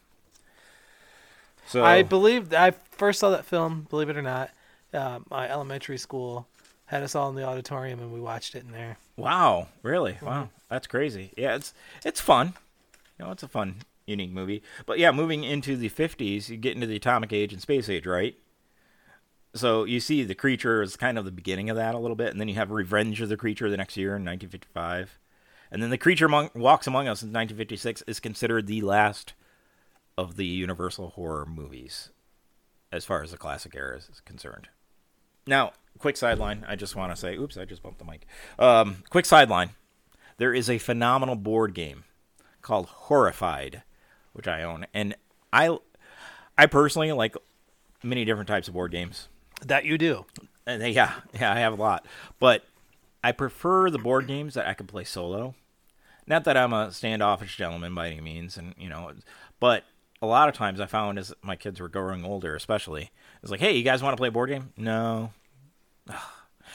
So I believe I first saw that film. Believe it or not, uh, my elementary school had us all in the auditorium and we watched it in there. Wow, really? Mm-hmm. Wow, that's crazy. Yeah, it's it's fun. You know, it's a fun, unique movie. But yeah, moving into the '50s, you get into the atomic age and space age, right? So you see the creature is kind of the beginning of that a little bit, and then you have Revenge of the Creature the next year in 1955, and then the creature among, walks among us in 1956 is considered the last of the Universal horror movies, as far as the classic era is concerned. Now, quick sideline. I just want to say, oops, I just bumped the mic. Um, quick sideline. There is a phenomenal board game called Horrified, which I own, and I, I personally like many different types of board games. That you do. And they, yeah, yeah, I have a lot, but I prefer the board games that I can play solo. Not that I'm a standoffish gentleman by any means, and you know, but a lot of times I found as my kids were growing older, especially, it's like, hey, you guys want to play a board game? No. <sighs>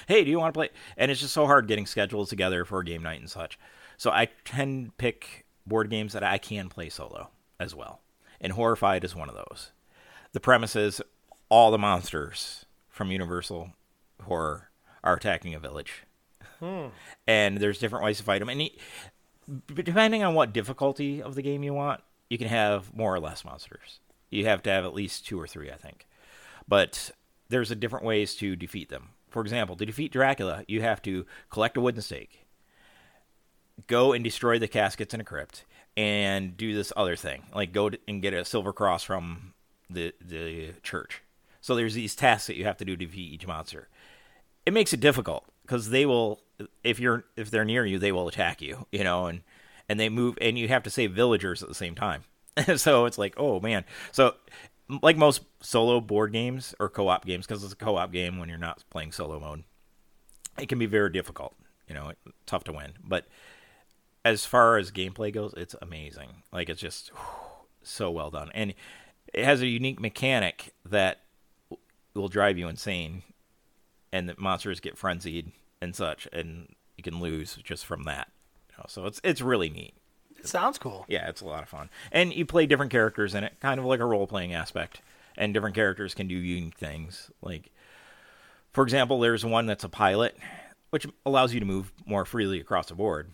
Hey, do you want to play? And it's just so hard getting schedules together for a game night and such. So I tend to pick board games that I can play solo as well. And Horrified is one of those. The premise is all the monsters from Universal Horror are attacking a village. Hmm. And there's different ways to fight them. And b- depending on what difficulty of the game you want, you can have more or less monsters. You have to have at least two or three, I think. But there's a different ways to defeat them. For example, to defeat Dracula, you have to collect a wooden stake, go and destroy the caskets in a crypt, and do this other thing, like go and get a silver cross from the the church. So there's these tasks that you have to do to defeat each monster. It makes it difficult because they will, if you're if they're near you, they will attack you, you know, and and they move, and you have to save villagers at the same time. <laughs> so it's like, oh man. So like most solo board games or co-op games, because it's a co-op game when you're not playing solo mode, it can be very difficult. You know, tough to win. But as far as gameplay goes, it's amazing. Like it's just so well done, and it has a unique mechanic that will drive you insane, and the monsters get frenzied and such, and you can lose just from that. You know, so it's it's really neat. It sounds cool. Yeah, it's a lot of fun. And you play different characters in it, kind of like a role playing aspect. And different characters can do unique things. Like, for example, there's one that's a pilot, which allows you to move more freely across the board,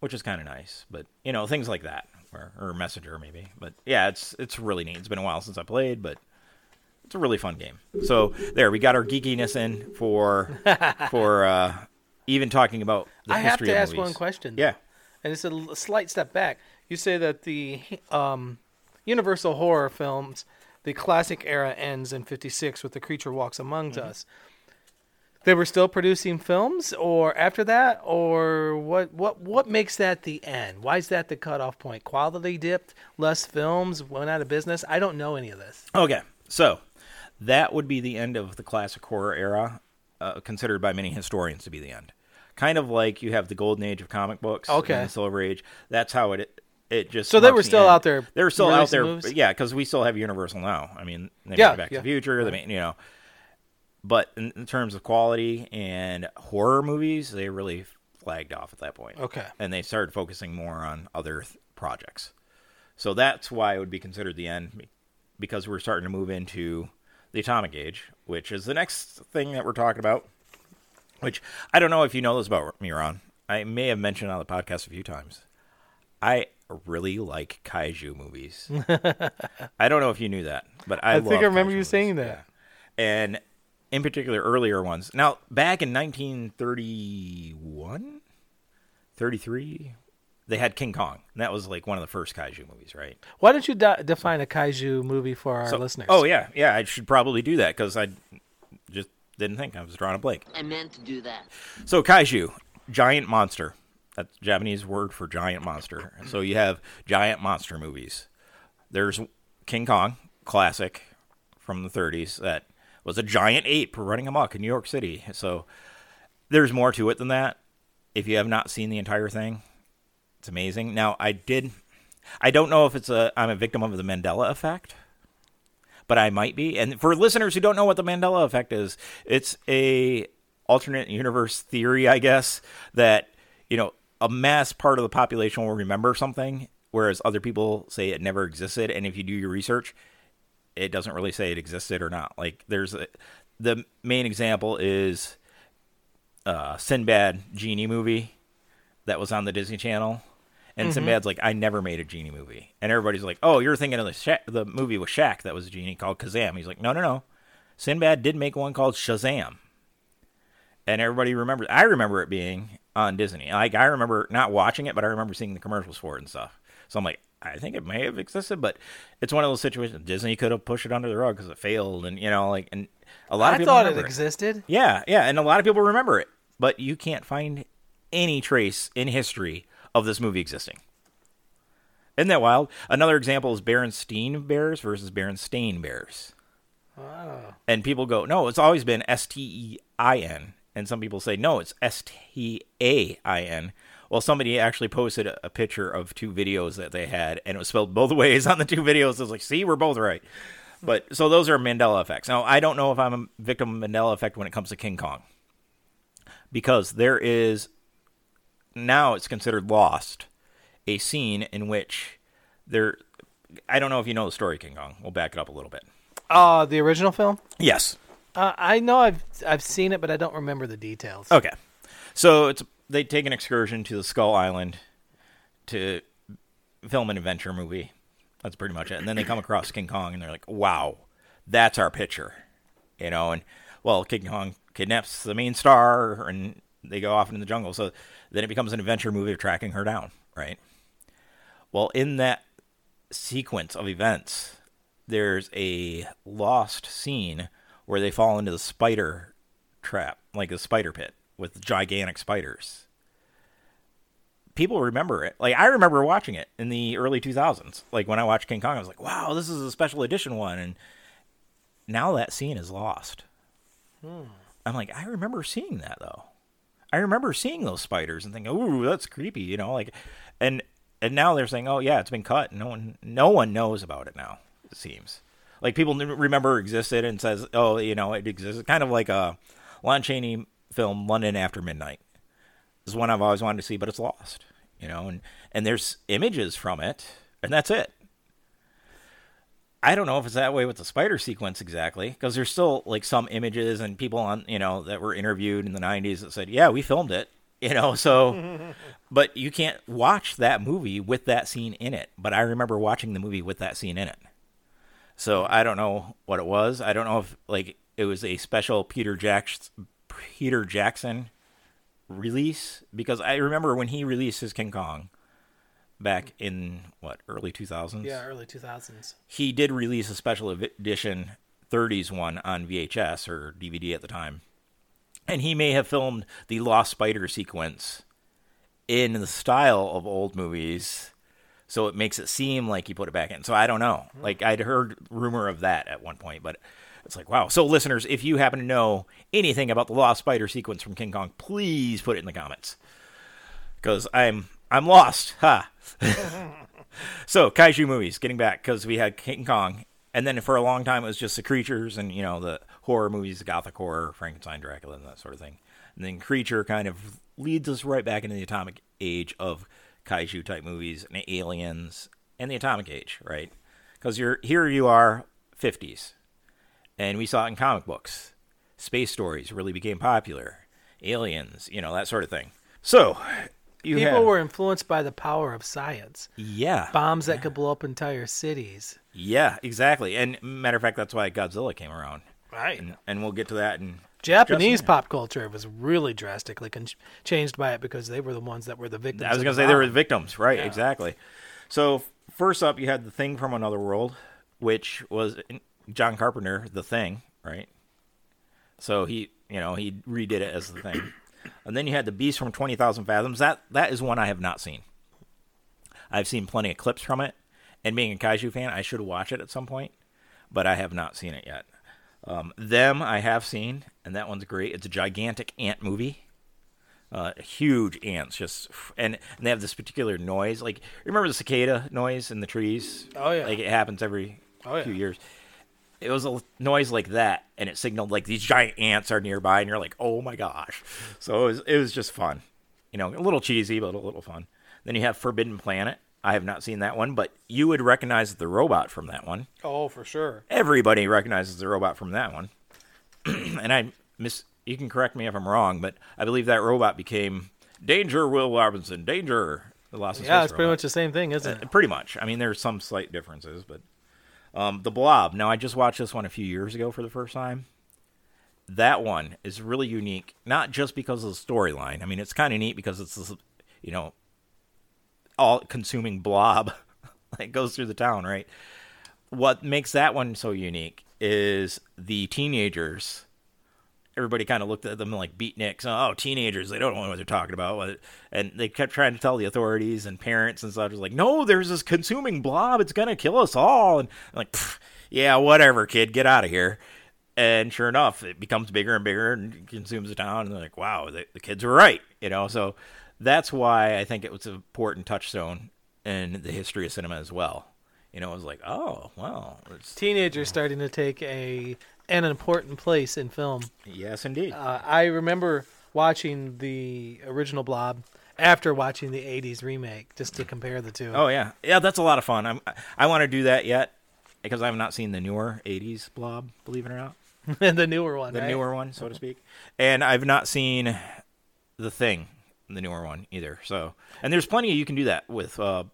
which is kind of nice. But, you know, things like that. Or, or messenger, maybe. But yeah, it's it's really neat. It's been a while since I played, but it's a really fun game. So there, we got our geekiness in for <laughs> for uh, even talking about the I have history to of ask movies. one question. Yeah. And it's a slight step back. You say that the um, Universal horror films, the classic era ends in '56 with the creature walks among Mm-hmm. us. They were still producing films, or after that, or what? What? What makes that the end? Why is that the cutoff point? Quality dipped, less films, went out of business. I don't know any of this. Okay, so that would be the end of the classic horror era, uh, considered by many historians to be the end. Kind of like you have the golden age of comic books, Okay. and the silver age. That's how it it just. So they were still out there They were still out there, movies? yeah, because we still have Universal now. I mean, they Yeah, made Back to the Future, they made, you know. But in, in terms of quality and horror movies, they really flagged off at that point Okay. and they started focusing more on other th- projects. So that's why it would be considered the end because we're starting to move into the atomic age, which is the next thing that we're talking about. Which I don't know if you know this about me, Ron. I may have mentioned on the podcast a few times. I really like kaiju movies. <laughs> I don't know if you knew that, but I, I think I remember you movies. saying that. Yeah. And in particular, earlier ones. Now, back in 1931, 33, they had King Kong. And that was like one of the first kaiju movies, right? Why don't you de- define a kaiju movie for our So- listeners? Oh, yeah. Yeah, I should probably do that because I just didn't think. I was drawing a blank. I meant to do that. So kaiju, giant monster. That's Japanese word for giant monster. So you have giant monster movies. There's King Kong, classic from the 30s that was a giant ape running amok in New York City. So there's more to it than that. If you have not seen the entire thing, it's amazing. Now I did I don't know if it's a I'm a victim of the Mandela effect but I might be. And for listeners who don't know what the Mandela effect is, it's a alternate universe theory, I guess, that you know a mass part of the population will remember something, whereas other people say it never existed. And if you do your research, it doesn't really say it existed or not. Like there's a, the main example is uh, Sinbad genie movie that was on the Disney Channel. And mm-hmm. Sinbad's like, I never made a genie movie, and everybody's like, Oh, you're thinking of the Sha- the movie with Shaq that was a genie called Kazam. He's like, No, no, no. Sinbad did make one called Shazam, and everybody remembers. I remember it being on Disney. Like I remember not watching it, but I remember seeing the commercials for it and stuff. So I'm like, I think it may have existed, but it's one of those situations. Disney could have pushed it under the rug because it failed, and you know, like, and a lot of I people thought it existed. yeah, yeah, and a lot of people remember it, but you can't find any trace in history of this movie existing. Isn't that wild? Another example is Berenstein Bears versus Berenstain Bears. Ah. And people go, no, it's always been S T E I N. And some people say, no, it's S T A I N. Well, somebody actually posted a, a picture of two videos that they had, and it was spelled both <laughs> ways on the two videos. I was like, see, we're both right. But so those are Mandela effects. Now, I don't know if I'm a victim of Mandela effect when it comes to King Kong. because there is now it's considered lost a scene in which there I don't know if you know the story King Kong. We'll back it up a little bit. Uh, the original film. Yes. Uh, I know I've I've seen it, but I don't remember the details. Okay. So it's they take an excursion to the Skull Island to film an adventure movie. That's pretty much it. And then they come across King Kong and they're like, "Wow, that's our picture." You know, and well, King Kong kidnaps the main star and they go off into the jungle. So then it becomes an adventure movie of tracking her down, right? Well, in that sequence of events, there's a lost scene where they fall into the spider trap, like a spider pit with gigantic spiders. People remember it. Like I remember watching it in the early 2000s. Like when I watched King Kong, I was like, "Wow, this is a special edition one." And now that scene is lost. Hmm. I'm like, I remember seeing that though. I remember seeing those spiders and thinking, "Ooh, that's creepy," you know, like, and and now they're saying, "Oh yeah, it's been cut." No one, no one knows about it now. It seems like people remember existed and says, "Oh, you know, it exists." Kind of like a Lon Chaney film, London After Midnight, is one I've always wanted to see, but it's lost. You know, and and there's images from it, and that's it. I don't know if it's that way with the spider sequence exactly, because there's still like some images and people on you know that were interviewed in the '90s that said, "Yeah, we filmed it," <laughs> you know. So, <laughs> but you can't watch that movie with that scene in it. But I remember watching the movie with that scene in it. So I don't know what it was. I don't know if like it was a special Peter Jackson Peter Jackson release because I remember when he released his King Kong back in what early 2000s Yeah, early two thousands. he did release a special edition 30s one on VHS or DVD at the time. And he may have filmed the Lost Spider sequence in the style of old movies. So it makes it seem like he put it back in. So I don't know. Hmm. Like I'd heard rumor of that at one point, but it's like wow. So listeners, if you happen to know anything about the Lost Spider sequence from King Kong, please put it in the comments. Cuz I'm I'm lost. Ha. <laughs> So kaiju movies, getting back because we had King Kong, and then for a long time it was just the creatures and you know the horror movies, the gothic horror, Frankenstein, Dracula, and that sort of thing. And then creature kind of leads us right back into the atomic age of kaiju type movies and aliens and the atomic age, right? Because you're here, you are 50s, and we saw it in comic books. Space stories really became popular. Aliens, you know that sort of thing. So you People have- were influenced by the power of science. yeah Bombs that could blow up entire cities. Yeah, exactly. And matter of fact, that's why Godzilla came around, Right. and, and we'll get to that. And Japanese pop culture was really drastically con- changed by it because they were the ones that were the victims. I was going to the say they were the victims, right? Yeah. Exactly. So first up, you had the Thing from Another World, which was uh, John Carpenter, the Thing, right? So he, you know, he redid it as the Thing, and then you had the Beast from Twenty Thousand Fathoms. That that is one I have not seen. I've seen plenty of clips from it, and being a kaiju fan, I should watch it at some point, but I have not seen it yet. Um, them I have seen, and that one's great. It's a gigantic ant movie uh, huge ants just and, and they have this particular noise like remember the cicada noise in the trees Oh, yeah. like it happens every Oh, yeah. few years it was a noise like that and it signaled like these giant ants are nearby and you're like oh my gosh so it was, it was just fun you know a little cheesy but a little fun then you have forbidden planet i have not seen that one but you would recognize the robot from that one Oh, for sure. everybody recognizes the robot from that one. <clears throat> and I miss you can correct me if I'm wrong, but I believe that robot became Danger Will Robinson, Danger the Lost in Yeah, Space it's pretty robot. much the same thing, isn't Uh, it? pretty much. I mean there's some slight differences, but um, the Blob. Now I just watched this one a few years ago for the first time. That one is really unique, not just because of the storyline. I mean, it's kind of neat because it's this, you know, all consuming blob <laughs> that goes through the town, right? what makes that one so unique is the teenagers. Everybody kind of looked at them like beatniks. Oh, teenagers! They don't know what they're talking about. And they kept trying to tell the authorities and parents and such. Like, no, there's this consuming blob. It's gonna kill us all. And I'm like, yeah, whatever, kid, get out of here. And sure enough, it becomes bigger and bigger and consumes the town. And they're like, wow, the, the kids were right. You know, so that's why I think it was an important touchstone in the history of cinema as well. You know, it was like, oh, well, it's, Teenagers starting to take a an important place in film. yes, indeed. Uh, I remember watching the original Blob after watching the '80s remake, just to compare the two. Oh yeah, yeah, that's a lot of fun. I'm I want to do that yet because I have not seen the newer '80s Blob, believe it or not, <laughs> the newer one, the right? newer one, so to speak, and I've not seen the Thing, the newer one either. So, and there's plenty you can do that with. Uh,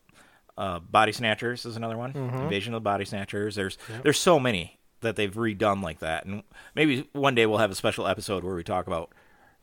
uh, Body Snatchers is another one. Mm-hmm. Invasion of the Body Snatchers. There's there's so many that they've redone like that, and maybe one day we'll have a special episode where we talk about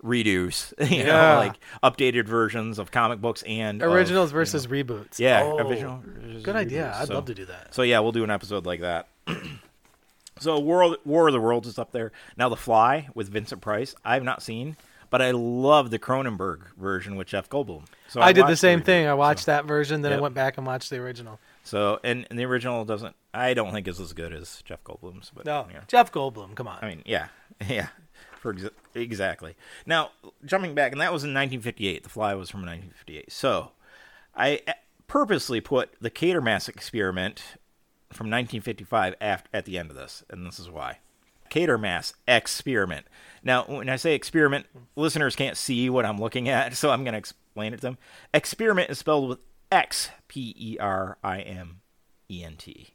redos, <laughs> you Yeah. know, like updated versions of comic books and of, Originals you know, versus reboots. yeah, Oh, original. versus Good idea. reboots. I'd So- love to do that. So yeah, we'll do an episode like that. <clears throat> so War War of the Worlds is up there now. The Fly with Vincent Price, I've not seen, but I love the Cronenberg version with Jeff Goldblum. So I, did the same original. thing. I watched So, that version, then I went back and watched the original. so and, and the original doesn't. I don't think is as good as Jeff Goldblum's. But No, yeah. Jeff Goldblum. Come on. I mean, yeah, <laughs> yeah, for exa- exactly. Now, jumping back, and that was in 1958. The Fly was from 1958. So, I uh, purposely put the Quatermass experiment from 1955 after, at the end of this, and this is why. Quatermass experiment. Now, when I say experiment, listeners can't see what I'm looking at, <laughs> so I'm going to explain it to them. Experiment is spelled with X, P E R I M E N T.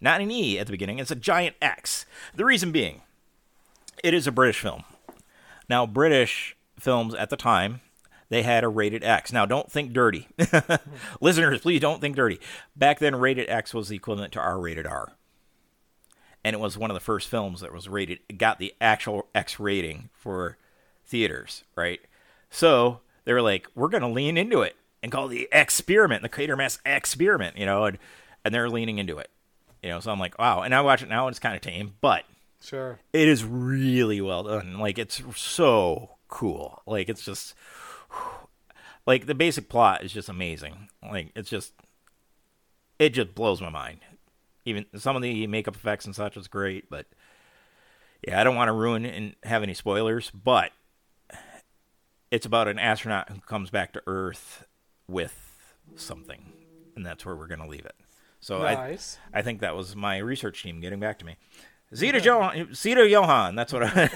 Not an E at the beginning, it's a giant X. The reason being, it is a British film. Now, British films at the time, they had a rated X. Now, don't think dirty. <laughs> Listeners, please don't think dirty. Back then, rated X was the equivalent to R rated R. And it was one of the first films that was rated, got the actual X rating for theaters, right? So they were like, we're going to lean into it and call it the experiment, the Quatermass experiment, you know, and, and they're leaning into it. You know, so I'm like, wow. And I watch it now, and it's kind of tame, but Sure. it is really well done. Like it's so cool. Like it's just <sighs> like the basic plot is just amazing. Like it's just it just blows my mind. Even some of the makeup effects and such is great, but yeah, I don't want to ruin and have any spoilers, but it's about an astronaut who comes back to Earth with something, and that's where we're going to leave it. So Nice. I, I think that was my research team getting back to me. Zita Johann, Zita Johann, that's what I.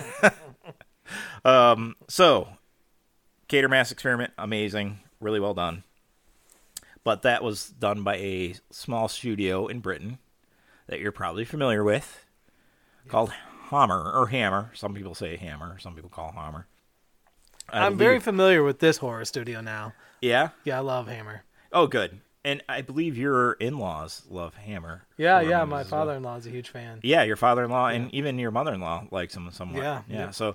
<laughs> um. So, Quatermass experiment, amazing, really well done. But that was done by a small studio in Britain that you're probably familiar with, called Hammer or Hammer. Some people say Hammer. Some people call Hammer. I I'm very familiar with this horror studio now. yeah. Yeah, I love Hammer. Oh, good. And I believe your in-laws love Hammer. Yeah, yeah. My father-in-law is a huge fan. Yeah, your father-in-law and even your mother-in-law likes them somewhat. Yeah, yeah. yeah. So,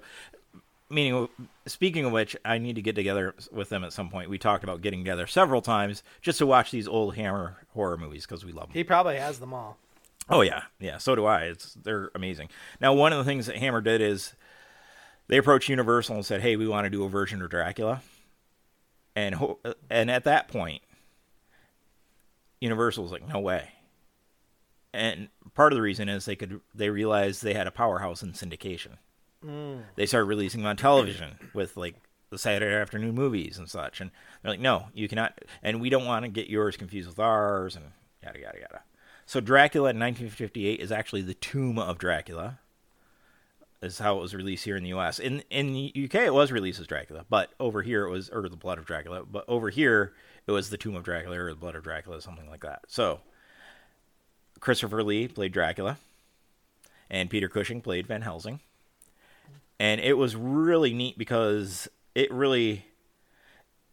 meaning, speaking of which, I need to get together with them at some point. We talked about getting together several times just to watch these old Hammer horror movies because we love them. He probably has them all. Oh yeah, yeah. So do I. It's they're amazing. Now, one of the things that Hammer did is they approached Universal and said, "Hey, we want to do a version of Dracula," and ho- uh, and at that point, Universal was like, "No way." And part of the reason is they could they realized they had a powerhouse in syndication. Mm. They started releasing them on television with like the Saturday afternoon movies and such, and they're like, "No, you cannot," and we don't want to get yours confused with ours, and yada yada yada. So Dracula in 1958 is actually the Tomb of Dracula. Is how it was released here in the U.S. In in the UK, it was released as Dracula, but over here it was or the Blood of Dracula. But over here, it was the Tomb of Dracula or the Blood of Dracula, something like that. So Christopher Lee played Dracula, and Peter Cushing played Van Helsing, and it was really neat because it really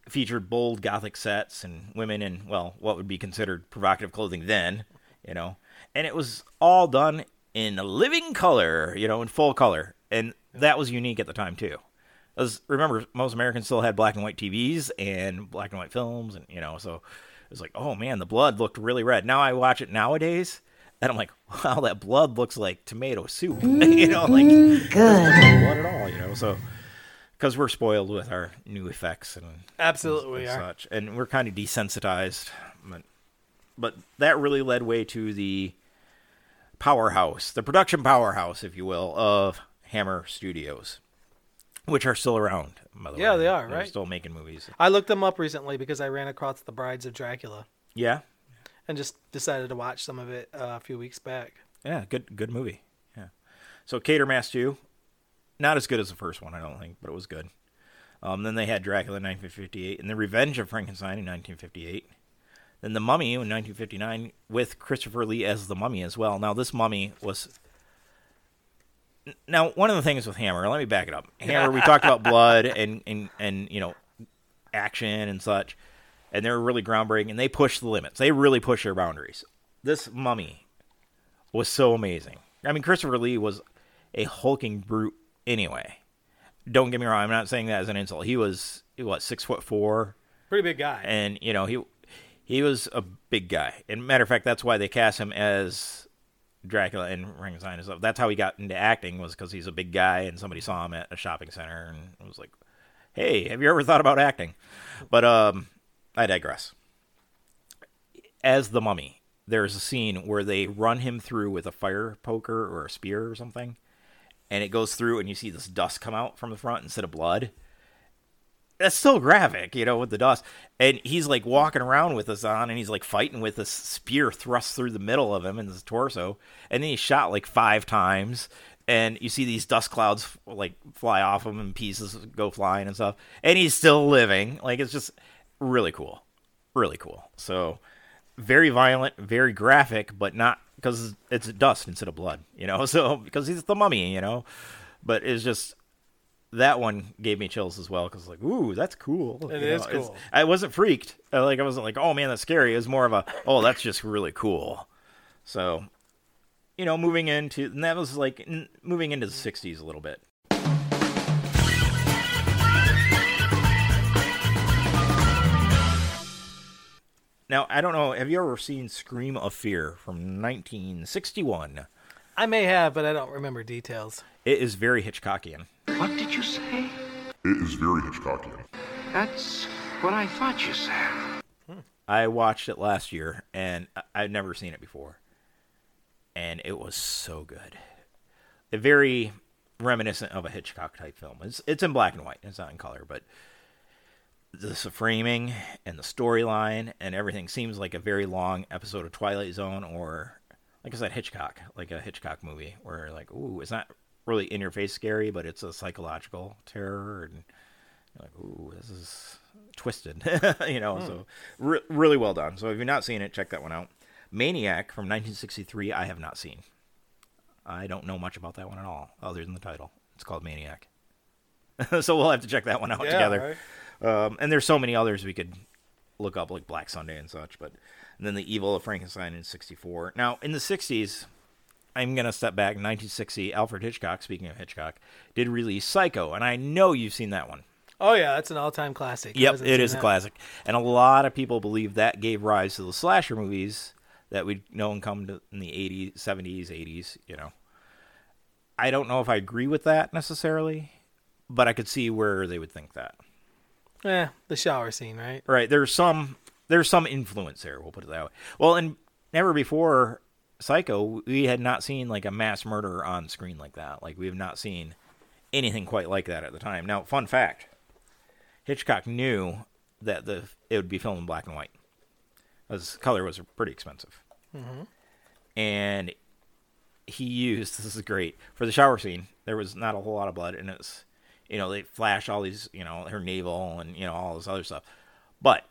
featured bold gothic sets and women in well what would be considered provocative clothing then you know. And it was all done in living color you know in full color. And that was unique at the time too because remember most americans still had black and white tvs and black and white films and you know so it was like oh man the blood looked really red. Now i watch it nowadays and i'm like <laughs> wow that blood looks like tomato soup. <laughs> You know like mm-hmm. good. blood at all you know so because we're spoiled with our new effects and Absolutely, we and such, and we're kind of desensitized. But, but that really led way to the powerhouse, the production powerhouse, if you will, of Hammer Studios, which are still around. By the Yeah, way. they are, They're right? Still making movies. I looked them up recently because I ran across The Brides of Dracula Yeah, and just decided to watch some of it uh, a few weeks back. yeah, good, good movie. Yeah. So Quatermass two, not as good as the first one, I don't think, but it was good. Um, then they had Dracula in 1958, and The Revenge of Frankenstein in 1958. Then The Mummy in 1959 with Christopher Lee as the Mummy as well. Now this Mummy was. Now one of the things with Hammer, let me back it up. <laughs> Hammer, we talked about blood and and and you know action and such, and they're really groundbreaking. And they push the limits. They really push their boundaries. This Mummy was so amazing. I mean, Christopher Lee was a hulking brute anyway. Don't get me wrong. I'm not saying that as an insult. He was what six foot four, Pretty big guy. and you know he he was a big guy. And matter of fact, that's why they cast him as Dracula in Frankenstein and stuff. That's how he got into acting was because he's a big guy, and somebody saw him at a shopping center and was like, "Hey, have you ever thought about acting?" But um, I digress. As the mummy, there's a scene where they run him through with a fire poker or a spear or something, and it goes through, and you see this dust come out from the front instead of blood that's still graphic, you know, with the dust. And he's like walking around with this on, and he's like fighting with this spear thrust through the middle of him in his torso. And then he's shot like five times, and you see these dust clouds like fly off of him, and pieces go flying and stuff. And he's still living. Like it's just really cool, really cool. So very violent, very graphic, but not because it's dust instead of blood, you know. <laughs> So because he's the mummy, you know. But it's just that one gave me chills as well because like ooh that's cool It You is know, cool. i wasn't freaked. Like i wasn't like oh man that's scary. It was more of a oh that's just really cool. So you know moving into and that was like n- moving into the 60s a little bit. Now i don't know have you ever seen scream of fear from 1961 I may have, but I don't remember details. it is very hitchcockian What did you say? It is very Hitchcockian. That's what I thought you said. Hmm. I watched it last year, and I- I'd never seen it before, and it was so good. A very reminiscent of a Hitchcock type film. It's it's in black and white. It's not in color, but the framing and the storyline and everything seems like a very long episode of Twilight Zone or, like I said, Hitchcock, like a Hitchcock movie where like, ooh, it's not really in your face scary, but it's a psychological terror and you're like, ooh, this is twisted, <laughs> you know. So re- really well done. So if you're not seeing it, check that one out. Maniac from 1963, I have not seen. I don't know much about that one at all, other than the title. It's called Maniac. <laughs> so we'll have to check that one out together. Um, and there's so many others we could look up, like Black Sunday and such. But and then the Evil of Frankenstein in '64. Now in the '60s, I'm gonna step back. 1960, Alfred Hitchcock. Speaking of Hitchcock, did release Psycho, and I know you've seen that one. Oh yeah, that's an all-time classic. Yep, it is a classic, and a lot of people believe that gave rise to the slasher movies that we know and come to in the 80s, 70s, 80s. You know, I don't know if I agree with that necessarily, but I could see where they would think that. Eh, the shower scene, right? Right. There's some there's some influence there. We'll put it that way. Well, and never before Psycho, we had not seen like a mass murder on screen like that. Like we have not seen anything quite like that at the time. Now, fun fact: Hitchcock knew that the it would be filmed in black and white, because color was pretty expensive, and he used <laughs> this is great for the shower scene. There was not a whole lot of blood, and it's you know they flash all these you know her navel and you know all this other stuff, but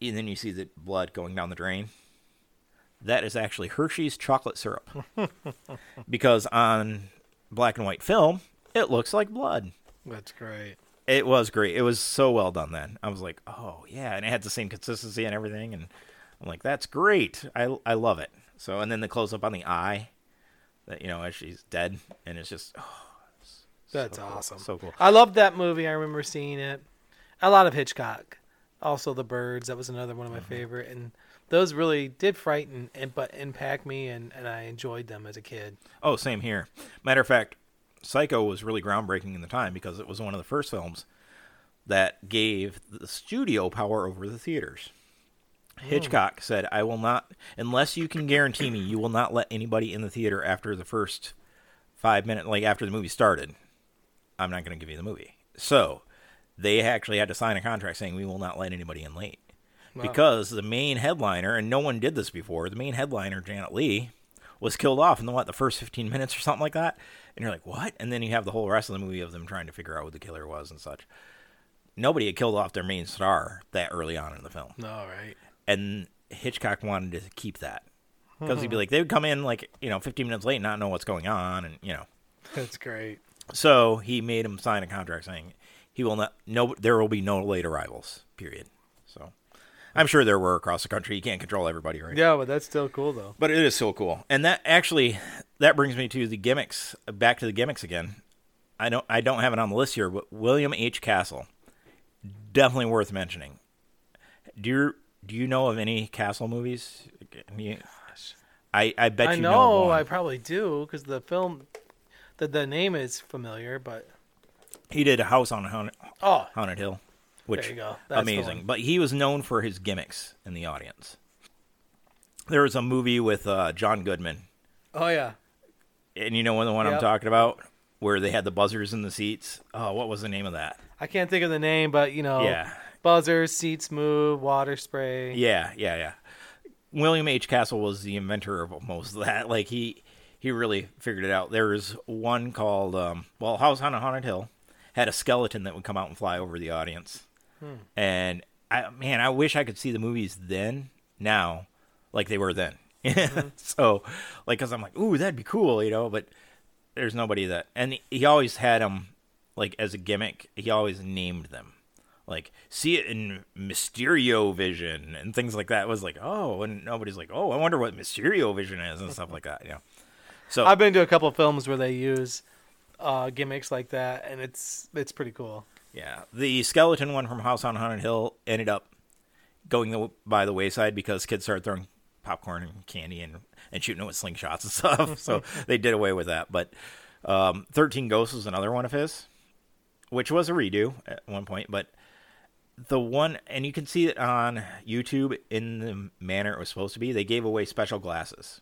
and then you see the blood going down the drain. That is actually Hershey's chocolate syrup, <laughs> because on black and white film it looks like blood. That's great. It was great. It was so well done. Then I was like, oh yeah, and it had the same consistency and everything, and I'm like, that's great. I I love it. So and then the close up on the eye, that you know as she's dead, and it's just oh, That's so cool. awesome. So cool. I loved that movie. I remember seeing it. A lot of Hitchcock. Also, The Birds. That was another one of my Mm-hmm. favorite, and those really did frighten and but impact me, and and I enjoyed them as a kid. Oh, same here. Matter of fact, Psycho was really groundbreaking in the time because it was one of the first films that gave the studio power over the theaters. Hitchcock said, "I will not, unless you can guarantee me, you will not let anybody in the theater after the first five minutes, like after the movie started. I'm not going to give you the movie." So they actually had to sign a contract saying we will not let anybody in late because the main headliner, and no one did this before, the main headliner, Janet Leigh, was killed off in the what the first 15 minutes or something like that. And you're like, what? And then you have the whole rest of the movie of them trying to figure out who the killer was and such. nobody had killed off their main star that early on in the film, All right. and Hitchcock wanted to keep that because he'd be hmm. like, they would come in like you know 15 minutes late, and not know what's going on, and you know. That's great. So he made him sign a contract saying he will not. No, there will be no late arrivals. Period. So I'm sure there were across the country. You can't control everybody, right? Yeah, but that's still cool though. But it is still cool, and that actually that brings me to the gimmicks. Back to the gimmicks again. I don't I don't have it on the list here, but William H. Castle, definitely worth mentioning. Do you do you know of any Castle movies? Any- I I bet I you know, know. I probably do because the film, the the name is familiar, but He did a house on Haunted, oh, Haunted Hill, which There you go. That's amazing. But he was known for his gimmicks in the audience. There was a movie with uh, John Goodman, oh yeah, and you know the one I'm talking about, where they had the buzzers in the seats. Oh, what was the name of that? I can't think of the name, but you know, Yeah, buzzers, seats move, water spray. yeah, yeah, yeah. William H. Castle was the inventor of most of that. Like he, he really figured it out. There was one called, um, well, House on a Haunted Hill, had a skeleton that would come out and fly over the audience. And I, man, I wish I could see the movies then, now, like they were then. <laughs> so, like, cause I'm like, ooh, that'd be cool, you know. But there's nobody that, and he always had them, like as a gimmick. He always named them like see it in Mysterio Vision and things like that. It was like, oh, and nobody's like, oh, I wonder what Mysterio Vision is and stuff like that. You know. So I've been to a couple of films where they use uh, gimmicks like that, and it's it's pretty cool. yeah, the skeleton one from House on Haunted Hill ended up going the, by the wayside because kids started throwing popcorn and candy and and shooting it with slingshots and <laughs> stuff. so <laughs> they did away with that. But um, Thirteen Ghosts was another one of his, which was a redo at one point, but. the one and you can see it on YouTube in the manner it was supposed to be. They gave away special glasses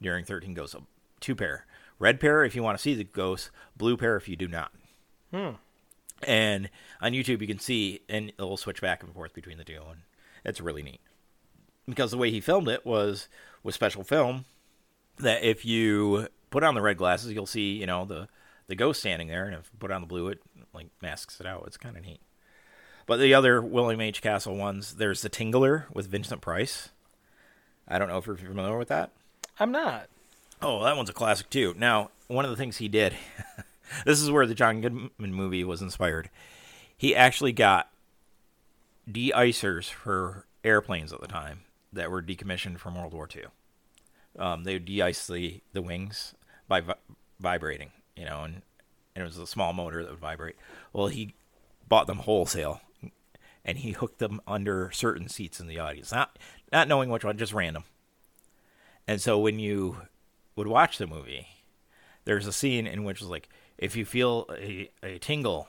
during 13 Ghosts, so two pair, red pair if you want to see the ghosts, blue pair if you do not. Hmm. And on YouTube you can see, and it'll switch back and forth between the two, and it's really neat because the way he filmed it was with special film that if you put on the red glasses, you'll see you know the the ghost standing there, and if you put on the blue, it like masks it out. It's kind of neat. But the other William H. Castle ones, there's the Tingler with Vincent Price. I don't know if you're familiar with that. I'm not. Oh, that one's a classic too. Now, one of the things he did, <laughs> this is where the John Goodman movie was inspired. He actually got de-icers for airplanes at the time that were decommissioned from World War II. Um, they would de-ice the, the wings by vi- vibrating, you know, and, and it was a small motor that would vibrate. Well, he bought them wholesale, and he hooked them under certain seats in the audience, not not knowing which one, just random. And so when you would watch the movie, there's a scene in which it's like, if you feel a, a tingle,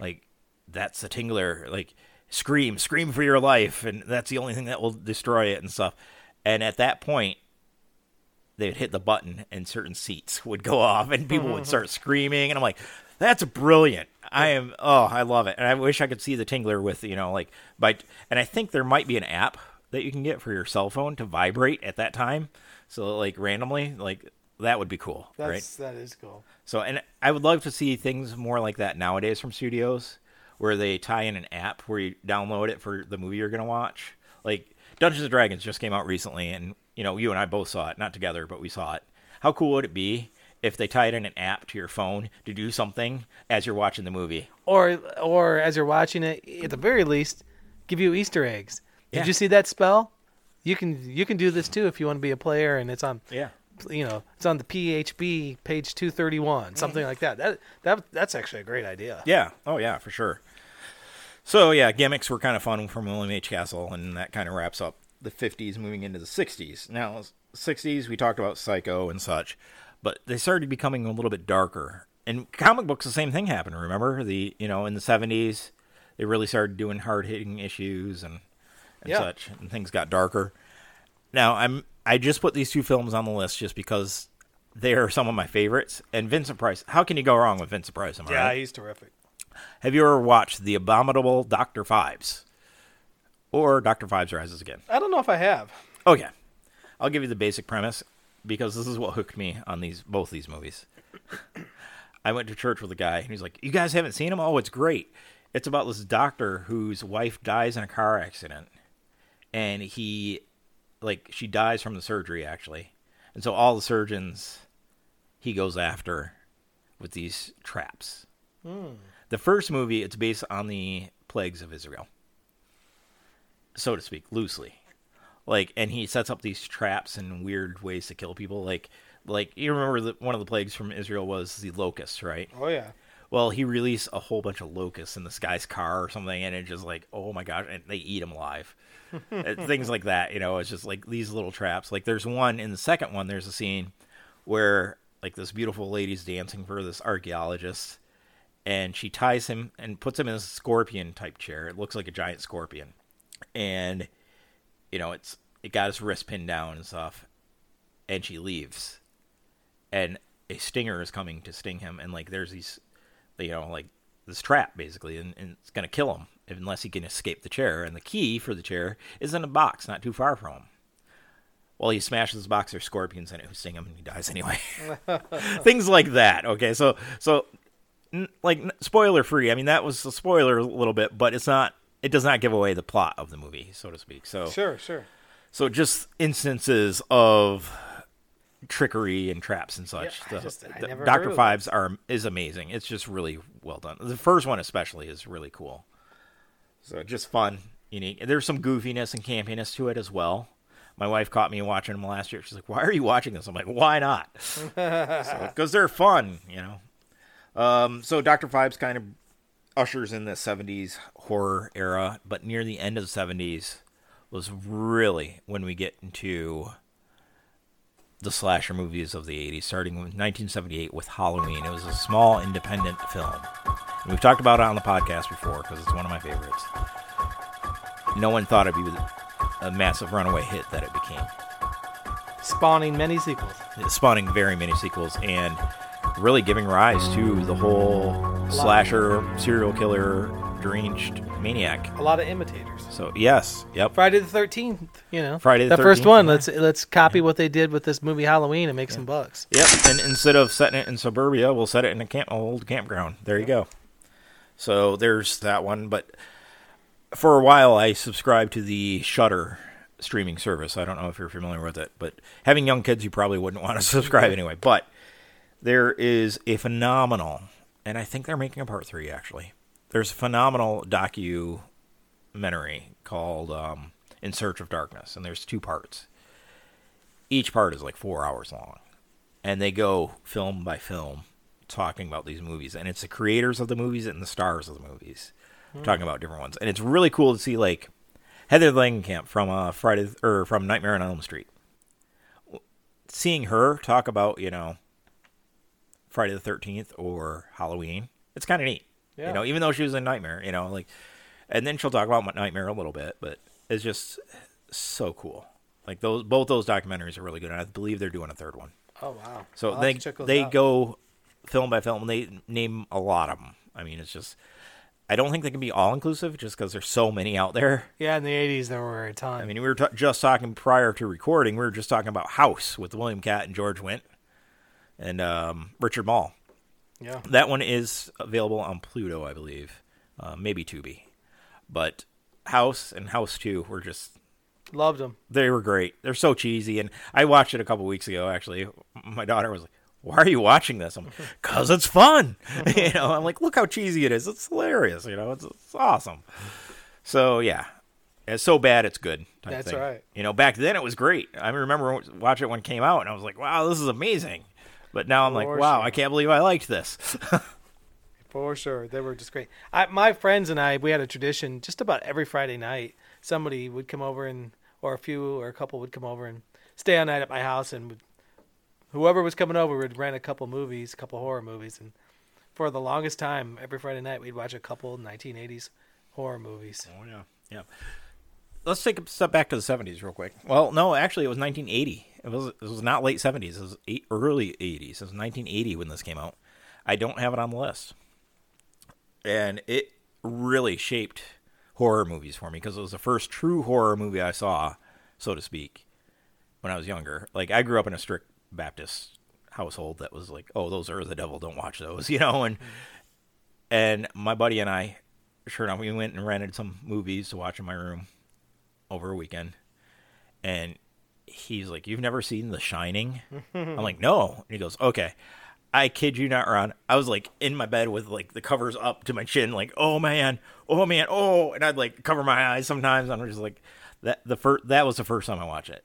like that's a tingler, like scream, scream for your life, and that's the only thing that will destroy it and stuff. And at that point, they would hit the button and certain seats would go off and people would start <laughs> screaming and I'm like, that's brilliant. I am oh, I love it. And I wish I could see the tingler with, you know, like by and I think there might be an app that you can get for your cell phone to vibrate at that time. So like randomly, like that would be cool, right? That's that is cool. So, and I would love to see things more like that nowadays from studios, where they tie in an app where you download it for the movie you're going to watch. Like Dungeons and Dragons just came out recently, and you know, you and I both saw it, not together, but we saw it. How cool would it be if they tied in an app to your phone to do something as you're watching the movie? Or or as you're watching it, at the very least, give you Easter eggs. Did Yeah. you see that spell? You can you can do this too if you want to be a player, and it's on Yeah. you know it's on the PHB page two thirty one, mm-hmm. something like that. That that that's actually a great idea. Yeah. Oh, yeah, for sure. So, yeah, gimmicks were kind of fun from William H. Castle, and that kind of wraps up the 50s moving into the 60s. Now, 60s, we talked about Psycho and such, but they started becoming a little bit darker. In comic books, the same thing happened, remember? The, you know, in the 70s, they really started doing hard-hitting issues and, and Yeah. such, and things got darker. Now, I'm I just put these two films on the list just because they are some of my favorites. And Vincent Price, how can you go wrong with Vincent Price? Am I right? Yeah, he's terrific. Have you ever watched The Abominable Dr. Phibes? Or Dr. Phibes Rises Again? I don't know if I have. Okay. I'll give you the basic premise because this is what hooked me on these both these movies. <coughs> I went to church with a guy and he's like, You guys haven't seen him? Oh, it's great. It's about this doctor whose wife dies in a car accident, and he, like, she dies from the surgery actually, and so all the surgeons he goes after with these traps. Hmm. The first movie, it's based on the plagues of Israel, so to speak, loosely. Like, and he sets up these traps and weird ways to kill people. Like, like you remember that one of the plagues from Israel was the locusts, right? Oh yeah. Well, he released a whole bunch of locusts in this guy's car or something, and it just like, oh my gosh, and they eat him alive. <laughs> Things like that, you know. It's just like these little traps. Like there's one in the second one. There's a scene where like this beautiful lady's dancing for this archaeologist, and she ties him and puts him in a scorpion type chair. It looks like a giant scorpion, and you know it's it got his wrist pinned down and stuff, and she leaves, and a stinger is coming to sting him, and like there's these you know, like this trap basically, and, and it's to kill him unless he can escape the chair. And the key for the chair is in a box not too far from him. Well, he smashes the box. There's scorpions in it who sting him, and he dies anyway. <laughs> <laughs> Things like that. Okay, so so like spoiler free. I mean, that was a spoiler a little bit, but it's not. It does not give away the plot of the movie, so to speak. So Sure, sure. so just instances of trickery and traps and such. Yeah, The- just- the Doctor Phibes are is amazing. It's just really well done. The first one especially is really cool. So just fun, unique. There's some goofiness and campiness to it as well. My wife caught me watching them last year. She's like, "Why are you watching this?" I'm like, "Why not?" <laughs> Because they're fun, you know. Um, so Doctor Phibes kind of ushers in the 70s horror era, but near the end of the 70s was really when we get into the slasher movies of the 80s, starting with 1978 with Halloween. It was a small independent film. And we've talked about it on the podcast before because it's one of my favorites. No one thought it'd be a massive runaway hit that it became Spawning many sequels. spawning very many sequels and really giving rise to the whole slasher serial killer deranged maniac A lot of imitators. so yes yep Friday the Thirteenth. You know, Friday the the first 13th, one. yeah. Let's let's copy what they did with this movie Halloween and make some bucks. yep and instead of setting it in suburbia we'll set it in a camp old campground there you go so there's that one but for a while i subscribed to the Shudder streaming service i don't know if you're familiar with it but having young kids you probably wouldn't want to <laughs> subscribe anyway but there is a phenomenal and i think they're making a part three actually there's a phenomenal documentary called um, in search of darkness and there's two parts. Each part is like four hours long and they go film by film talking about these movies and it's the creators of the movies and the stars of the movies talking about different ones and it's really cool to see like heather langenkamp from uh friday or from nightmare on elm street. Seeing her talk about you know friday the 13th or halloween it's kind of neat Yeah. you know even though she was in nightmare you know like and then she'll talk about nightmare a little bit but it's just so cool like those both those documentaries are really good and i believe they're doing a third one Oh wow! so I'll they to check those they out. go film by film. and They name a lot of them. I mean, it's just I don't think they can be all inclusive just because there's so many out there. Yeah, in the '80s there were a ton. I mean, we were t- just talking prior to recording. We were just talking about House with William Katt and George Wendt and um, Richard Moll. Yeah, That one is available on Pluto, I believe, uh, maybe Tubi. But House and House Two were just loved them. they were great. They're so cheesy, and I watched it a couple weeks ago. Actually, my daughter was like, "Why are you watching this?" I'm, <laughs> "Cause it's fun." <laughs> you know, I'm like, "Look how cheesy it is. It's hilarious." You know, it's, it's awesome. So yeah, it's so bad it's good. That's thing. right. You know, back then it was great. I remember watching it when it came out, and I was like, "Wow, this is amazing." But now I'm like, For "Wow, sure. I can't believe I liked this." <laughs> For sure, they were just great. I, my friends and I, we had a tradition. Just about every Friday night, somebody would come over and, or a few or a couple would come over and stay all night at my house, and would, whoever was coming over would rent a couple movies, a couple horror movies, and for the longest time, every Friday night we'd watch a couple 1980s horror movies. Oh yeah, yeah. Let's take a step back to the '70s real quick. Well, no, actually, it was 1980. It was it was not late '70s. It was eight, early '80s. It was 1980 when this came out. I don't have it on the list, and it really shaped horror movies for me because it was the first true horror movie I saw, so to speak, when I was younger. Like I grew up in a strict Baptist household that was like, "Oh, those are the devil. Don't watch those," <laughs> you know. And and my buddy and I sure enough, we went and rented some movies to watch in my room over a weekend. And he's like, You've never seen The Shining? I'm like, No. And he goes, Okay. I kid you not, Ron. I was like in my bed with like the covers up to my chin, like, oh man, oh man, oh, and I'd like cover my eyes sometimes. I'm just like, that the first that was the first time I watched it.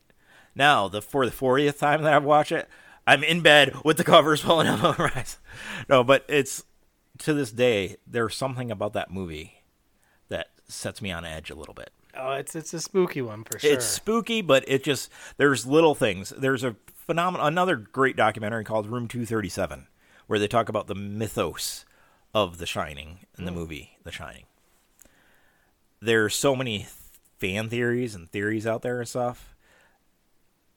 Now the for the 40th time that I've watched it, I'm in bed with the covers pulling up over my eyes. No, but it's to this day there's something about that movie that sets me on edge a little bit. Oh, it's it's a spooky one for sure. It's spooky, but it just there's little things. There's a phenomenal another great documentary called Room 237 where they talk about the mythos of The Shining in the hmm. movie The Shining. There's so many fan theories and theories out there and stuff.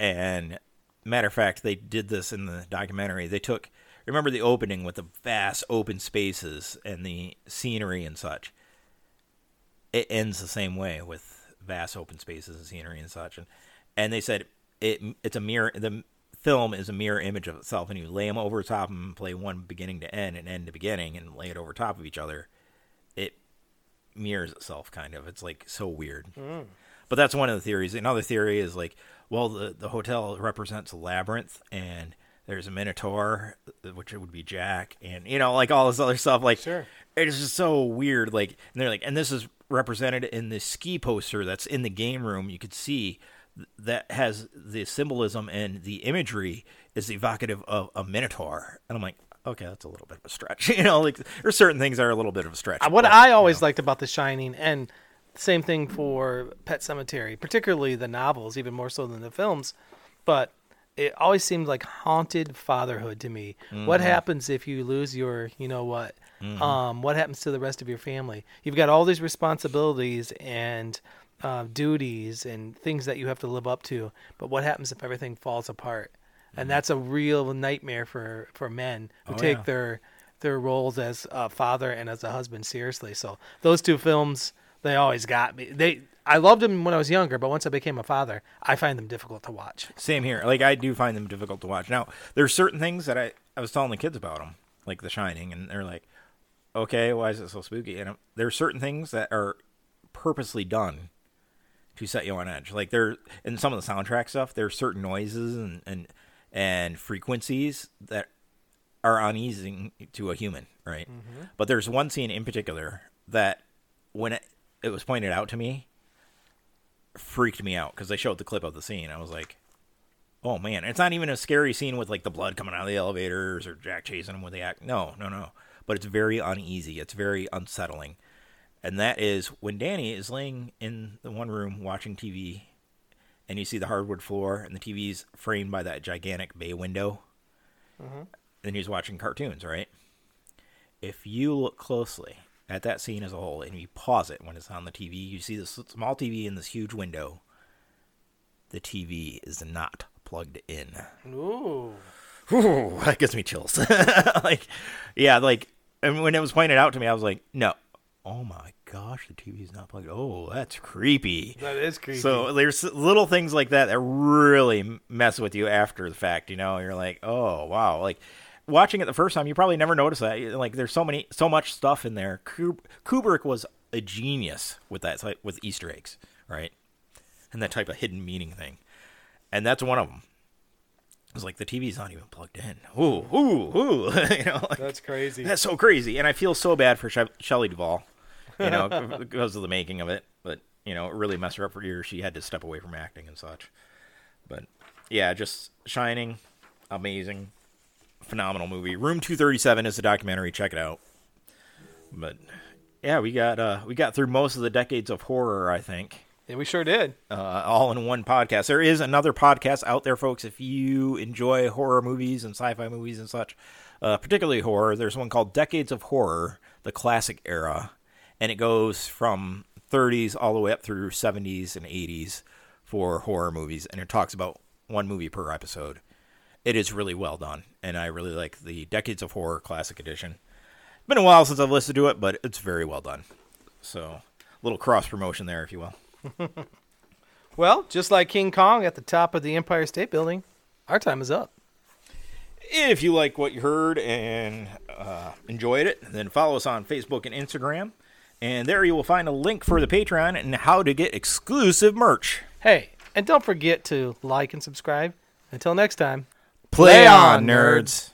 And matter of fact, they did this in the documentary. They took remember the opening with the vast open spaces and the scenery and such it ends the same way with vast open spaces and scenery and such. And and they said it it's a mirror. The film is a mirror image of itself, and you lay them over top and play one beginning to end and end to beginning, and lay it over top of each other. It mirrors itself, kind of. It's like so weird. Mm. But that's one of the theories. Another theory is like, well, the the hotel represents a labyrinth, and there's a minotaur, which would be Jack, and you know, like all this other stuff. Like, Sure. it's just so weird. Like, and they're like, and this is represented in the ski poster that's in the game room. You could see that has the symbolism and the imagery is evocative of a minotaur. And I'm like, okay, that's a little bit of a stretch. <laughs> you know, like there's certain things that are a little bit of a stretch. What but, I you always know. liked about The Shining, and same thing for Pet Sematary, particularly the novels, even more so than the films, but it always seemed like haunted fatherhood to me. What Mm-hmm. happens if you lose your, you know what? Um, what happens to the rest of your family? You've got all these responsibilities and uh, duties and things that you have to live up to, but what happens if everything falls apart? And that's a real nightmare for, for men who Mm-hmm. Oh, take yeah. their their roles as a father and as a husband seriously. So those two films, they always got me. They I loved them when I was younger, but once I became a father, I find them difficult to watch. Same here. Like I do find them difficult to watch. Now, there's certain things that I I was telling the kids about them, like The Shining, and they're like, "Okay, why is it so spooky?" And there are certain things that are purposely done to set you on edge. Like there in some of the soundtrack stuff, there's certain noises and and and frequencies that are uneasy to a human, right? Mm-hmm. But there's one scene in particular that when it, it was pointed out to me freaked me out because they showed the clip of the scene. I was like, oh man, it's not even a scary scene with like the blood coming out of the elevators or Jack chasing him with the act. No, no, no. But it's very uneasy. It's very unsettling. And that is when Danny is laying in the one room watching TV and you see the hardwood floor and the TV's framed by that gigantic bay window. Mm-hmm. Then he's watching cartoons, right? If you look closely at that scene as a whole and you pause it when it's on the TV, you see this small TV in this huge window. The TV is not plugged in. Ooh. Ooh, <laughs> that gives me chills. <laughs> like, yeah, like, and when it was pointed out to me, I was like, no. Oh my gosh, the TV's not plugged. Oh, that's creepy. That is creepy. So there's little things like that that really mess with you after the fact. You know, you're like, oh wow, like watching it the first time, you probably never noticed that. Like, there's so many, so much stuff in there. Kubrick was a genius with that, with Easter eggs, right? And that type of hidden meaning thing, and that's one of them. It's like the TV's not even plugged in. Ooh, ooh, ooh. <laughs> you know, like, That's crazy. that's so crazy, and I feel so bad for she- Shelley Duvall, you know, <laughs> because of the making of it. But you know, it really messed her up for years. She had to step away from acting and such. But yeah, just Shining, amazing, phenomenal movie. Room Two Thirty Seven is a documentary. Check it out. But yeah, we got uh, we got through most of the decades of horror. I think Yeah, we sure did. uh, all in one podcast. There is another podcast out there, folks. If you enjoy horror movies and sci-fi movies and such, uh, particularly horror, there's one called Decades of Horror: The Classic Era, and it goes from 30s all the way up through 70s and 80s for horror movies, and it talks about one movie per episode. It is really well done, and I really like the Decades of Horror Classic Edition. Been a while since I've listened to it, but it's very well done. So, little cross promotion there, if you will. <laughs> Well, just like King Kong at the top of the Empire State Building, our time is up. If you like what you heard and uh, enjoyed it, then follow us on Facebook and Instagram And there you will find a link for the Patreon and how to get exclusive merch. Hey, and don't forget to like and subscribe. Until next time. Play on, nerds.